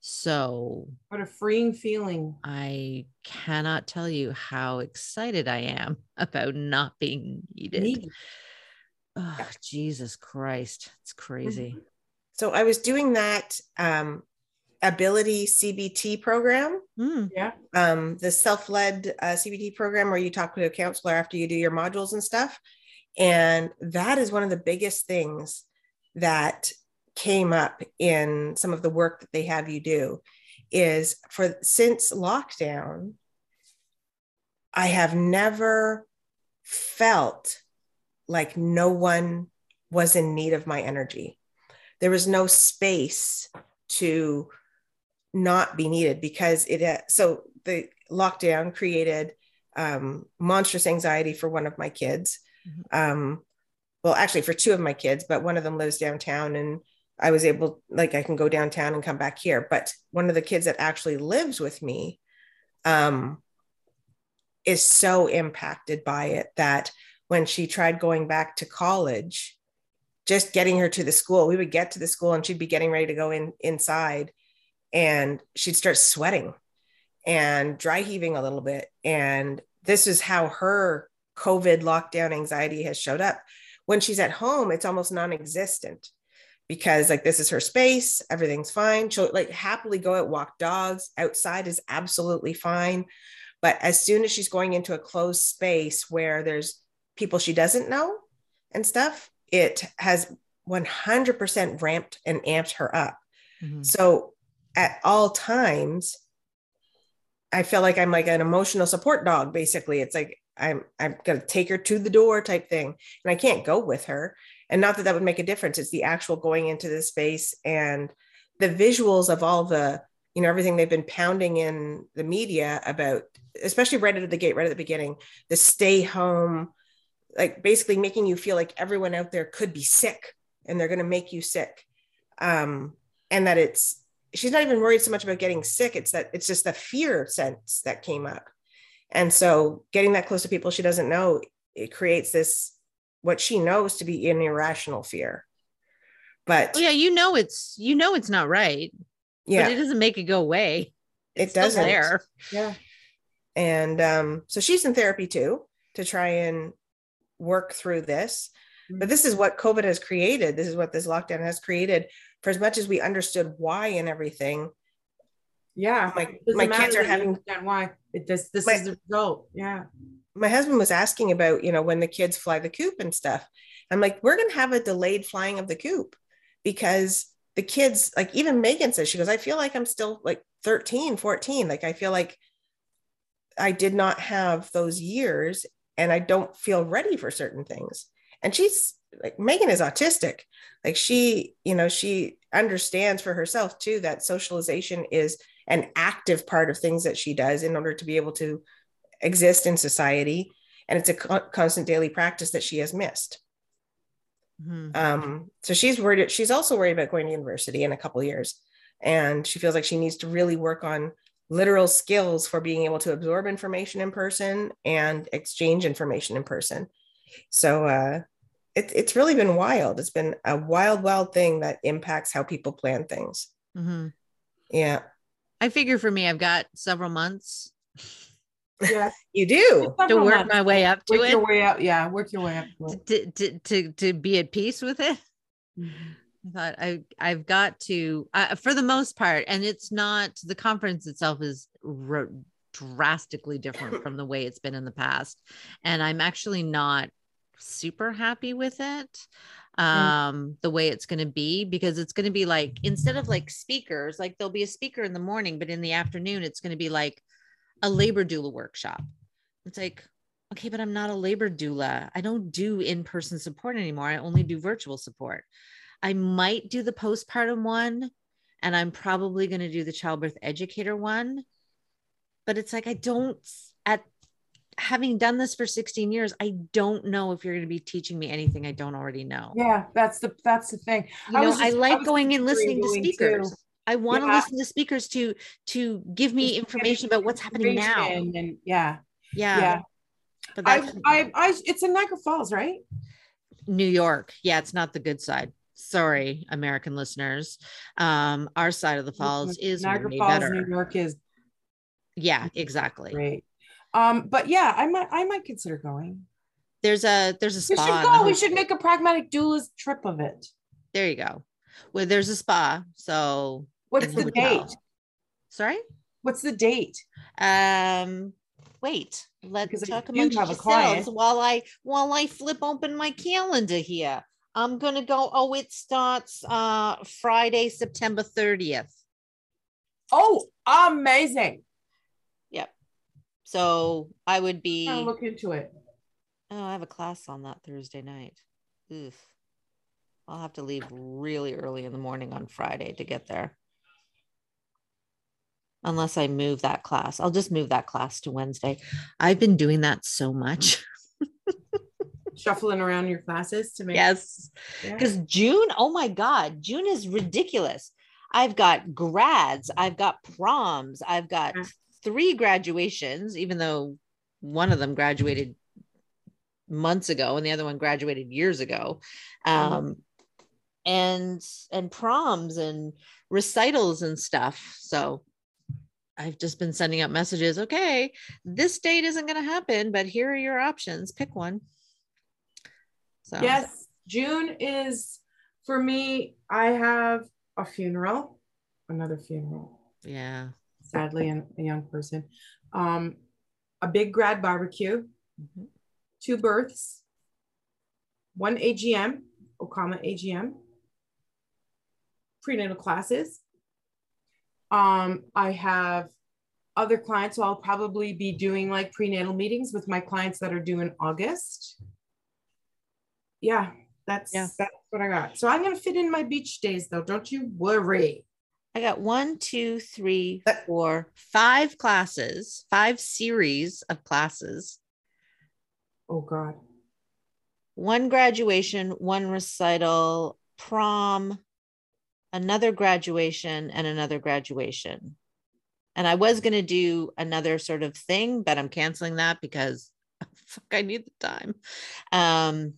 So What a freeing feeling. I cannot tell you how excited I am about not being needed. Needed. Oh, Jesus Christ. It's crazy. So I was doing that um, AbilitiCBT program, Hmm. Yeah. um, the self-led uh, CBT program where you talk to a counselor after you do your modules and stuff. And that is one of the biggest things that came up in some of the work that they have you do is for since lockdown, I have never felt like no one was in need of my energy. There was no space to not be needed because it uh, so the lockdown created um, monstrous anxiety for one of my kids. Um, well, actually, for two of my kids, but one of them lives downtown, and I was able, like, I can go downtown and come back here. But one of the kids that actually lives with me um, is so impacted by it that when she tried going back to college, just getting her to the school, we would get to the school and she'd be getting ready to go in inside and she'd start sweating and dry heaving a little bit. And this is how her COVID lockdown anxiety has showed up. When she's at home, it's almost non existent because like this is her space, everything's fine. She'll like happily go out, walk dogs. Outside is absolutely fine. But as soon as she's going into a closed space where there's people she doesn't know and stuff, it has 100% ramped and amped her up. Mm-hmm. So at all times, I feel like I'm like an emotional support dog. Basically, it's like I'm I'm gonna take her to the door type thing, and I can't go with her. And not that that would make a difference. It's the actual going into the space and the visuals of all the you know everything they've been pounding in the media about, especially right out of the gate, right at the beginning, the stay home, like basically making you feel like everyone out there could be sick and they're going to make you sick, um, and that it's she's not even worried so much about getting sick. It's that it's just the fear sense that came up. And so getting that close to people she doesn't know, it creates this what she knows to be an irrational fear. But yeah, you know it's you know it's not right. Yeah. But it doesn't make it go away. It's it doesn't. There. Yeah. And um, so she's in therapy too to try and work through this. But this is what COVID has created. This is what this lockdown has created for as much as we understood why and everything. Yeah, my my kids are having why it, this this my, is the result. Yeah, my husband was asking about you know when the kids fly the coop and stuff. I'm like, we're gonna have a delayed flying of the coop because the kids like even Megan says she goes, I feel like I'm still like 13, 14. Like I feel like I did not have those years and I don't feel ready for certain things. And she's like Megan is autistic. Like she, you know, she understands for herself too that socialization is an active part of things that she does in order to be able to exist in society. And it's a co- constant daily practice that she has missed. Mm-hmm. Um, so she's worried. She's also worried about going to university in a couple years, and she feels like she needs to really work on literal skills for being able to absorb information in person and exchange information in person. So uh, it, it's really been wild. It's been a wild, wild thing that impacts how people plan things. Mm-hmm. Yeah. I figure for me, I've got several months. Yeah, you do to work months. my way up to work it. Your way up, yeah, work your way up to to to, to be at peace with it. Mm-hmm. I thought I I've got to uh, for the most part, and it's not the conference itself is drastically different from the way it's been in the past, and I'm actually not super happy with it. Um mm. the way it's going to be because it's going to be like instead of like speakers like there'll be a speaker in the morning but in the afternoon it's going to be like a labor doula workshop. It's like okay but i'm not a labor doula. I don't do in-person support anymore. I only do virtual support. I might do the postpartum one and i'm probably going to do the childbirth educator one but it's like i don't at having done this for 16 years, I don't know if you're going to be teaching me anything I don't already know. Yeah, that's the that's the thing. You I know, just, I like I going and listening to speakers. Too. I want yeah. to listen to speakers to to give me information about what's happening now. And yeah, yeah, yeah. But I, I, I, it's in Niagara Falls, right? New York. Yeah, it's not the good side. Sorry, American listeners. Um, our side of the falls is Niagara Falls, better. New York is. Yeah, exactly. Great. Um, but yeah, I might I might consider going. There's a there's a spa. We should go. We should make a pragmatic doula's trip of it. There you go. Well, there's a spa. So what's the date? Sorry? What's the date? Um wait, let's talk amongst yourselves while I while I flip open my calendar here. I'm gonna go. Oh, it starts uh Friday, September 30th. Oh, amazing. So I would be I'll look into it. Oh, I have a class on that Thursday night. Oof. I'll have to leave really early in the morning on Friday to get there. Unless I move that class. I'll just move that class to Wednesday. I've been doing that so much. Shuffling around your classes to make Yes. Because yeah. June, oh my God, June is ridiculous. I've got grads, I've got proms, I've got three graduations, even though one of them graduated months ago and the other one graduated years ago. Um, and and proms and recitals and stuff. So I've just been sending out messages. Okay, this date isn't going to happen, but here are your options. Pick one. So Yes, June is for me. I have a funeral, another funeral. yeah. Sadly, and a young person. Um, a big grad barbecue, Mhm. two births, one AGM, Okama AGM, prenatal classes. Um, I have other clients, so I'll probably be doing like prenatal meetings with my clients that are due in August. Yeah, that's Yeah. that's what I got. So I'm gonna fit in my beach days though. Don't you worry. I got one, two, three, four, five classes, five series of classes, Oh God. one graduation, one recital, prom, another graduation, and another graduation. And I was going to do another sort of thing, but I'm canceling that because fuck, I need the time. Um,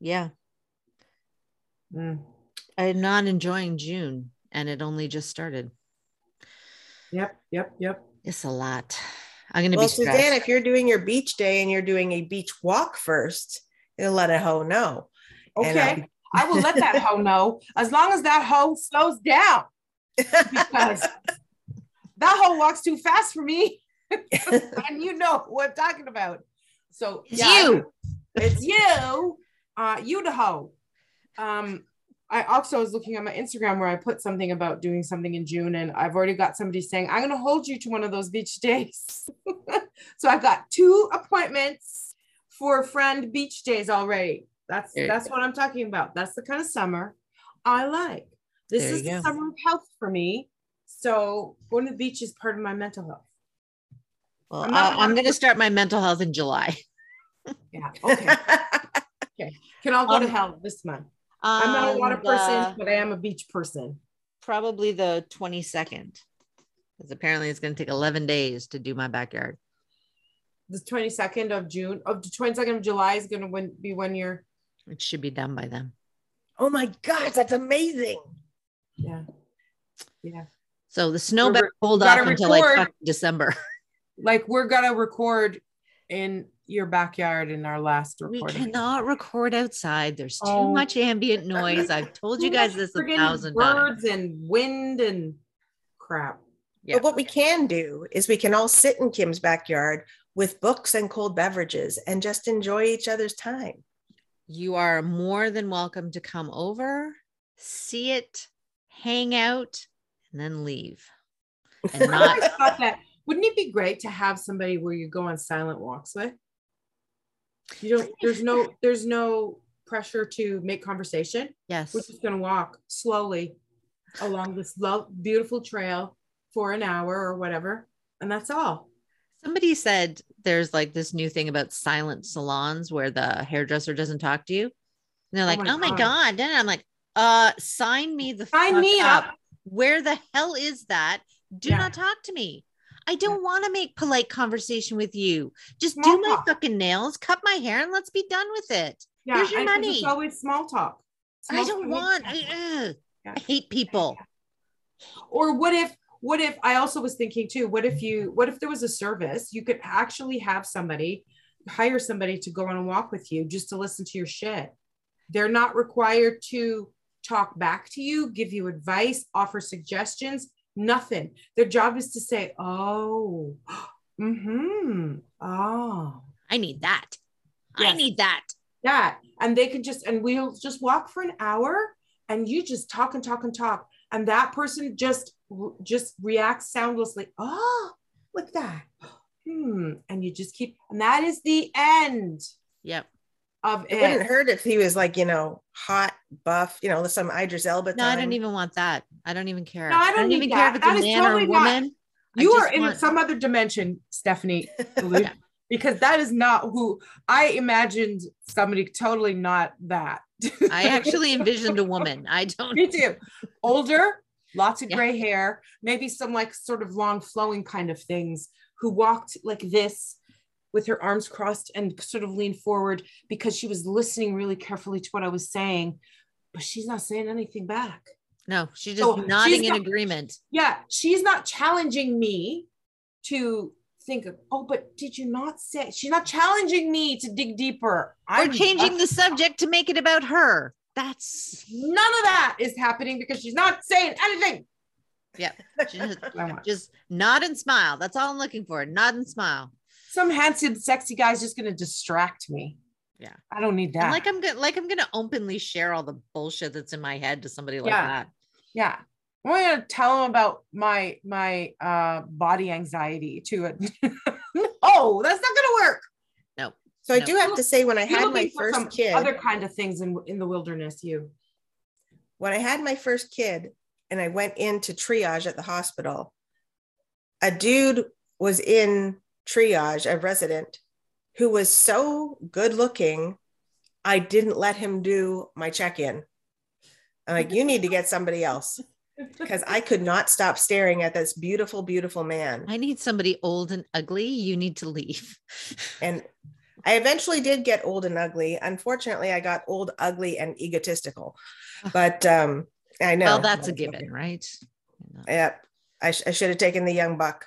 yeah, Mm. I'm not enjoying June and it only just started. Yep, yep, yep. It's a lot. I'm going to Well, be stressed. Suzanne, if you're doing your beach day and you're doing a beach walk first, you'll let a hoe know. Okay. I will let that hoe know as long as that hoe slows down because that hoe walks too fast for me. and you know what I'm talking about. So It's yeah, you. It's you. Uh you the hoe. Um I also was looking at my Instagram where I put something about doing something in June, and I've already got somebody saying, I'm gonna hold you to one of those beach days. so I've got two appointments for friend beach days already. That's There that's what I'm talking about. That's the kind of summer I like. This There is the go. summer of health for me. So going to the beach is part of my mental health. Well, I'm I- I'm going to start my mental health in July. Yeah. Okay. Okay. Can all go to Um, hell this month. I'm not a water And, person, uh, but I am a beach person. probably the 22nd, because apparently it's going to take 11 days to do my backyard. The 22nd of June, of the 22nd of July is going to be when you're, It should be done by then. oh my gosh, that's amazing. yeah. Yeah. So the snow We're better hold off gotta until like December. Like we're going to record in your backyard in our last recording. We cannot record outside. There's too Oh. much ambient noise. I've told you guys much this a friggin' thousand times. birds and wind and crap. Yeah. But what we can do is we can all sit in Kim's backyard with books and cold beverages and just enjoy each other's time. You are more than welcome to come over, see it, hang out, and then leave. And not always thought that wouldn't it be great to have somebody where you go on silent walks with? You don't, there's no, there's no pressure to make conversation. yes. We're just gonna walk slowly along this love, beautiful trail for an hour or whatever, and that's all. Somebody said there's like this new thing about silent salons where the hairdresser doesn't talk to you. And they're like, my oh my God. God. And I'm like, uh, sign me the Sign me up. Where the hell is that? Do Yeah. not talk to me. I don't want to make polite conversation with you. Just Small do my talk. fucking nails, cut my hair, and let's be done with it. Yeah, Here's your 'cause money. It's always small talk. I don't talk. want. I. Yeah. I hate people. Or what if, what if I also was thinking too, what if you, what if there was a service you could actually have somebody hire somebody to go on a walk with you just to listen to your shit? They're not required to talk back to you, give you advice, offer suggestions, nothing. Their job is to say, oh, mm-hmm, oh, I need that. I need that. that. And they can just, and we'll just walk for an hour and you just talk and talk and talk. And that person just, just reacts soundlessly. Oh, look at that. Hmm. And you just keep, and that is the end Yep. Of It wouldn't hurt if he was like, you know, hot, buff, you know, some Idris Elba No, I don't even want that. I don't even care. No, I don't need even care if that. it's a That is man or a totally not- woman. I You are in want- some other dimension, Stephanie, Yeah. because that is not who I imagined somebody totally not that. I actually envisioned a woman. I don't. Me too. Older, lots of Yeah. gray hair, maybe some like sort of long flowing kind of things, who walked like this with her arms crossed and sort of leaned forward because she was listening really carefully to what I was saying. but she's not saying anything back. No, she's just So nodding she's in agreement. Yeah, she's not challenging me to think of, oh, but did you not say? She's not challenging me to dig deeper. Or changing the subject to make it about her. That's None of that is happening because she's not saying anything. yeah. Just, just nod and smile. That's all I'm looking for. Nod and smile. Some handsome, sexy guy's just gonna distract me. Yeah. I don't need that. And like I'm gonna like I'm gonna openly share all the bullshit that's in my head to somebody like Yeah. that. yeah. I'm gonna tell him about my my uh body anxiety to it. oh, that's not gonna work. No. So I do have to say, when I You're had my looking some first kid, other kind of things in in the wilderness. You. when I had my first kid and I went into triage at the hospital, a dude was in triage, a resident who was so good looking, I didn't let him do my check in. I'm like, you need to get somebody else because I could not stop staring at this beautiful, beautiful man. I need somebody old and ugly. You need to leave. And I eventually did get old and ugly. Unfortunately, I got old, ugly, and egotistical. But um, I know. Well, that's a given, right? Yep. I, sh- I should have taken the young buck.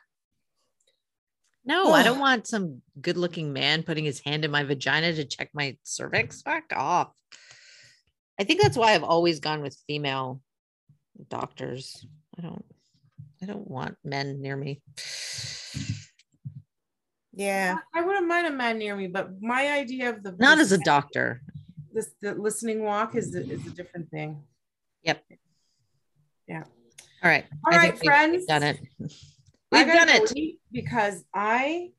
No, I don't want some good looking man putting his hand in my vagina to check my cervix. Fuck off. I think that's why I've always gone with female doctors. I don't I don't want men near me. Yeah. I wouldn't mind a man near me, but my idea of the Not as a doctor. This the listening walk is the, is a different thing. Yep. Yeah. All right. All I right, friends. Done it. I We've gotta done it. because I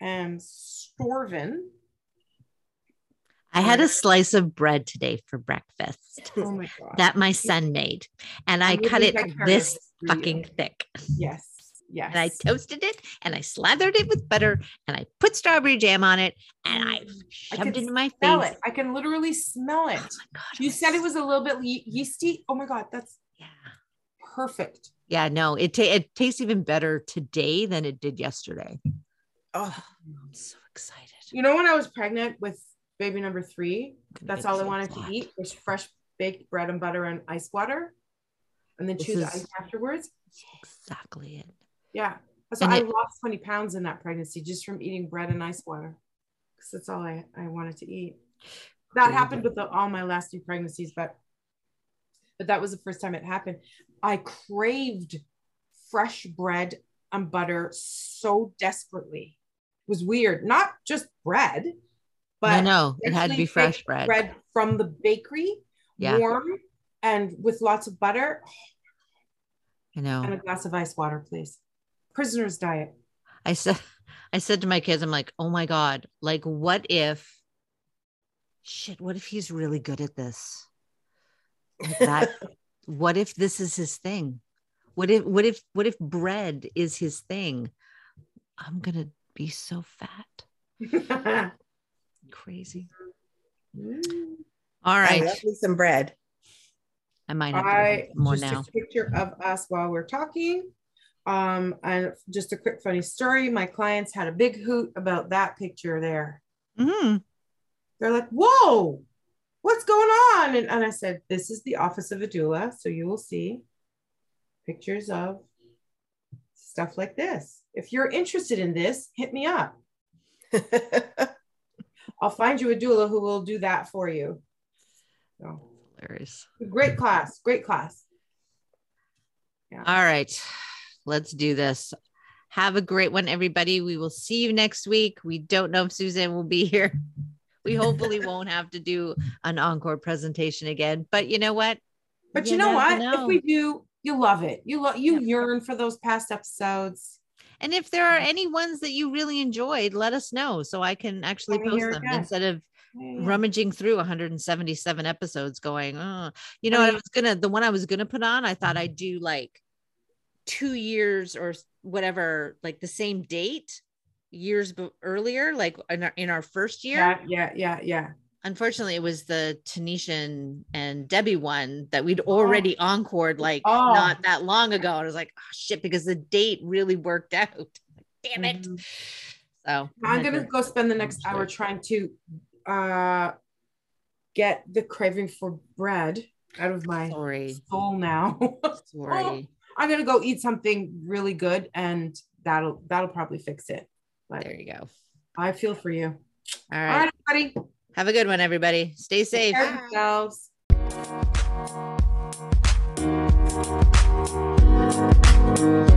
am starving. I had a slice of bread today for breakfast Oh my god. that my son made, and I I'm cut it vicariously this through you. fucking thick. Yes. Yes. And I toasted it and I slathered it with butter and I put strawberry jam on it and I Mm. shoved can it in my face. smell it. I can literally smell it. Oh my God, You said it was a little bit ye- yeasty. Oh my god, that's Yeah. perfect. Yeah, no, it ta- it tastes even better today than it did yesterday. Oh, I'm so excited. You know, when I was pregnant with baby number three, that's all I wanted fat. to eat was fresh baked bread and butter and ice water, and then This chew the ice afterwards. Exactly it. Yeah. So And I it- lost 20 pounds in that pregnancy just from eating bread and ice water. Because that's all I, I wanted to eat. That happened with the, all my last two pregnancies, but but that was the first time it happened. I craved fresh bread and butter so desperately. It was weird. Not just bread, but no, no, it had to be fresh bread. bread from the bakery, Yeah, warm and with lots of butter I know. and a glass of ice water, please. Prisoner's diet. I said, I said to my kids, I'm like, oh my God, like, what if, shit, what if he's really good at this? Like that, what if this is his thing? What if, what if, what if bread is his thing? I'm going to be so fat. Crazy. All right, I love me some bread. I might have I more just now. a picture of us while we're talking. Um, and just a quick funny story. My clients had a big hoot about that picture there. Mhm. They're like, whoa, what's going on? And, and I said, this is the office of a doula. So you will see pictures of stuff like this. If you're interested in this, hit me up. I'll find you a doula who will do that for you. So Hilarious. great class, great class. Yeah. All right. Let's do this. Have a great one, everybody. We will see you next week. We don't know if Suzanne will be here. We hopefully won't have to do an encore presentation again. But you know what? But you, know what? never If we do, you love it. You love you yearn for those past episodes. And if there are any ones that you really enjoyed, let us know so I can actually post them instead of Yeah. rummaging through 177 episodes going, oh, you know I mean- was gonna the one I was gonna put on, I thought mm-hmm. I'd do like two years or whatever, like the same date years be- earlier, like in our, in our first year. Yeah, yeah, yeah, yeah. Unfortunately, it was the Tanishan and Debbie one that we'd already encored like Oh. not that long ago. And I was like, oh shit, because the date really worked out. Damn it. Mhm. So I'm gonna go spend the next hour trying to uh get the craving for bread out of my Sorry. soul now. Sorry. I'm gonna go eat something really good, and that'll that'll probably fix it. But There you go. I feel for you. All All right. right, everybody. Have a good one, everybody. Stay safe. Take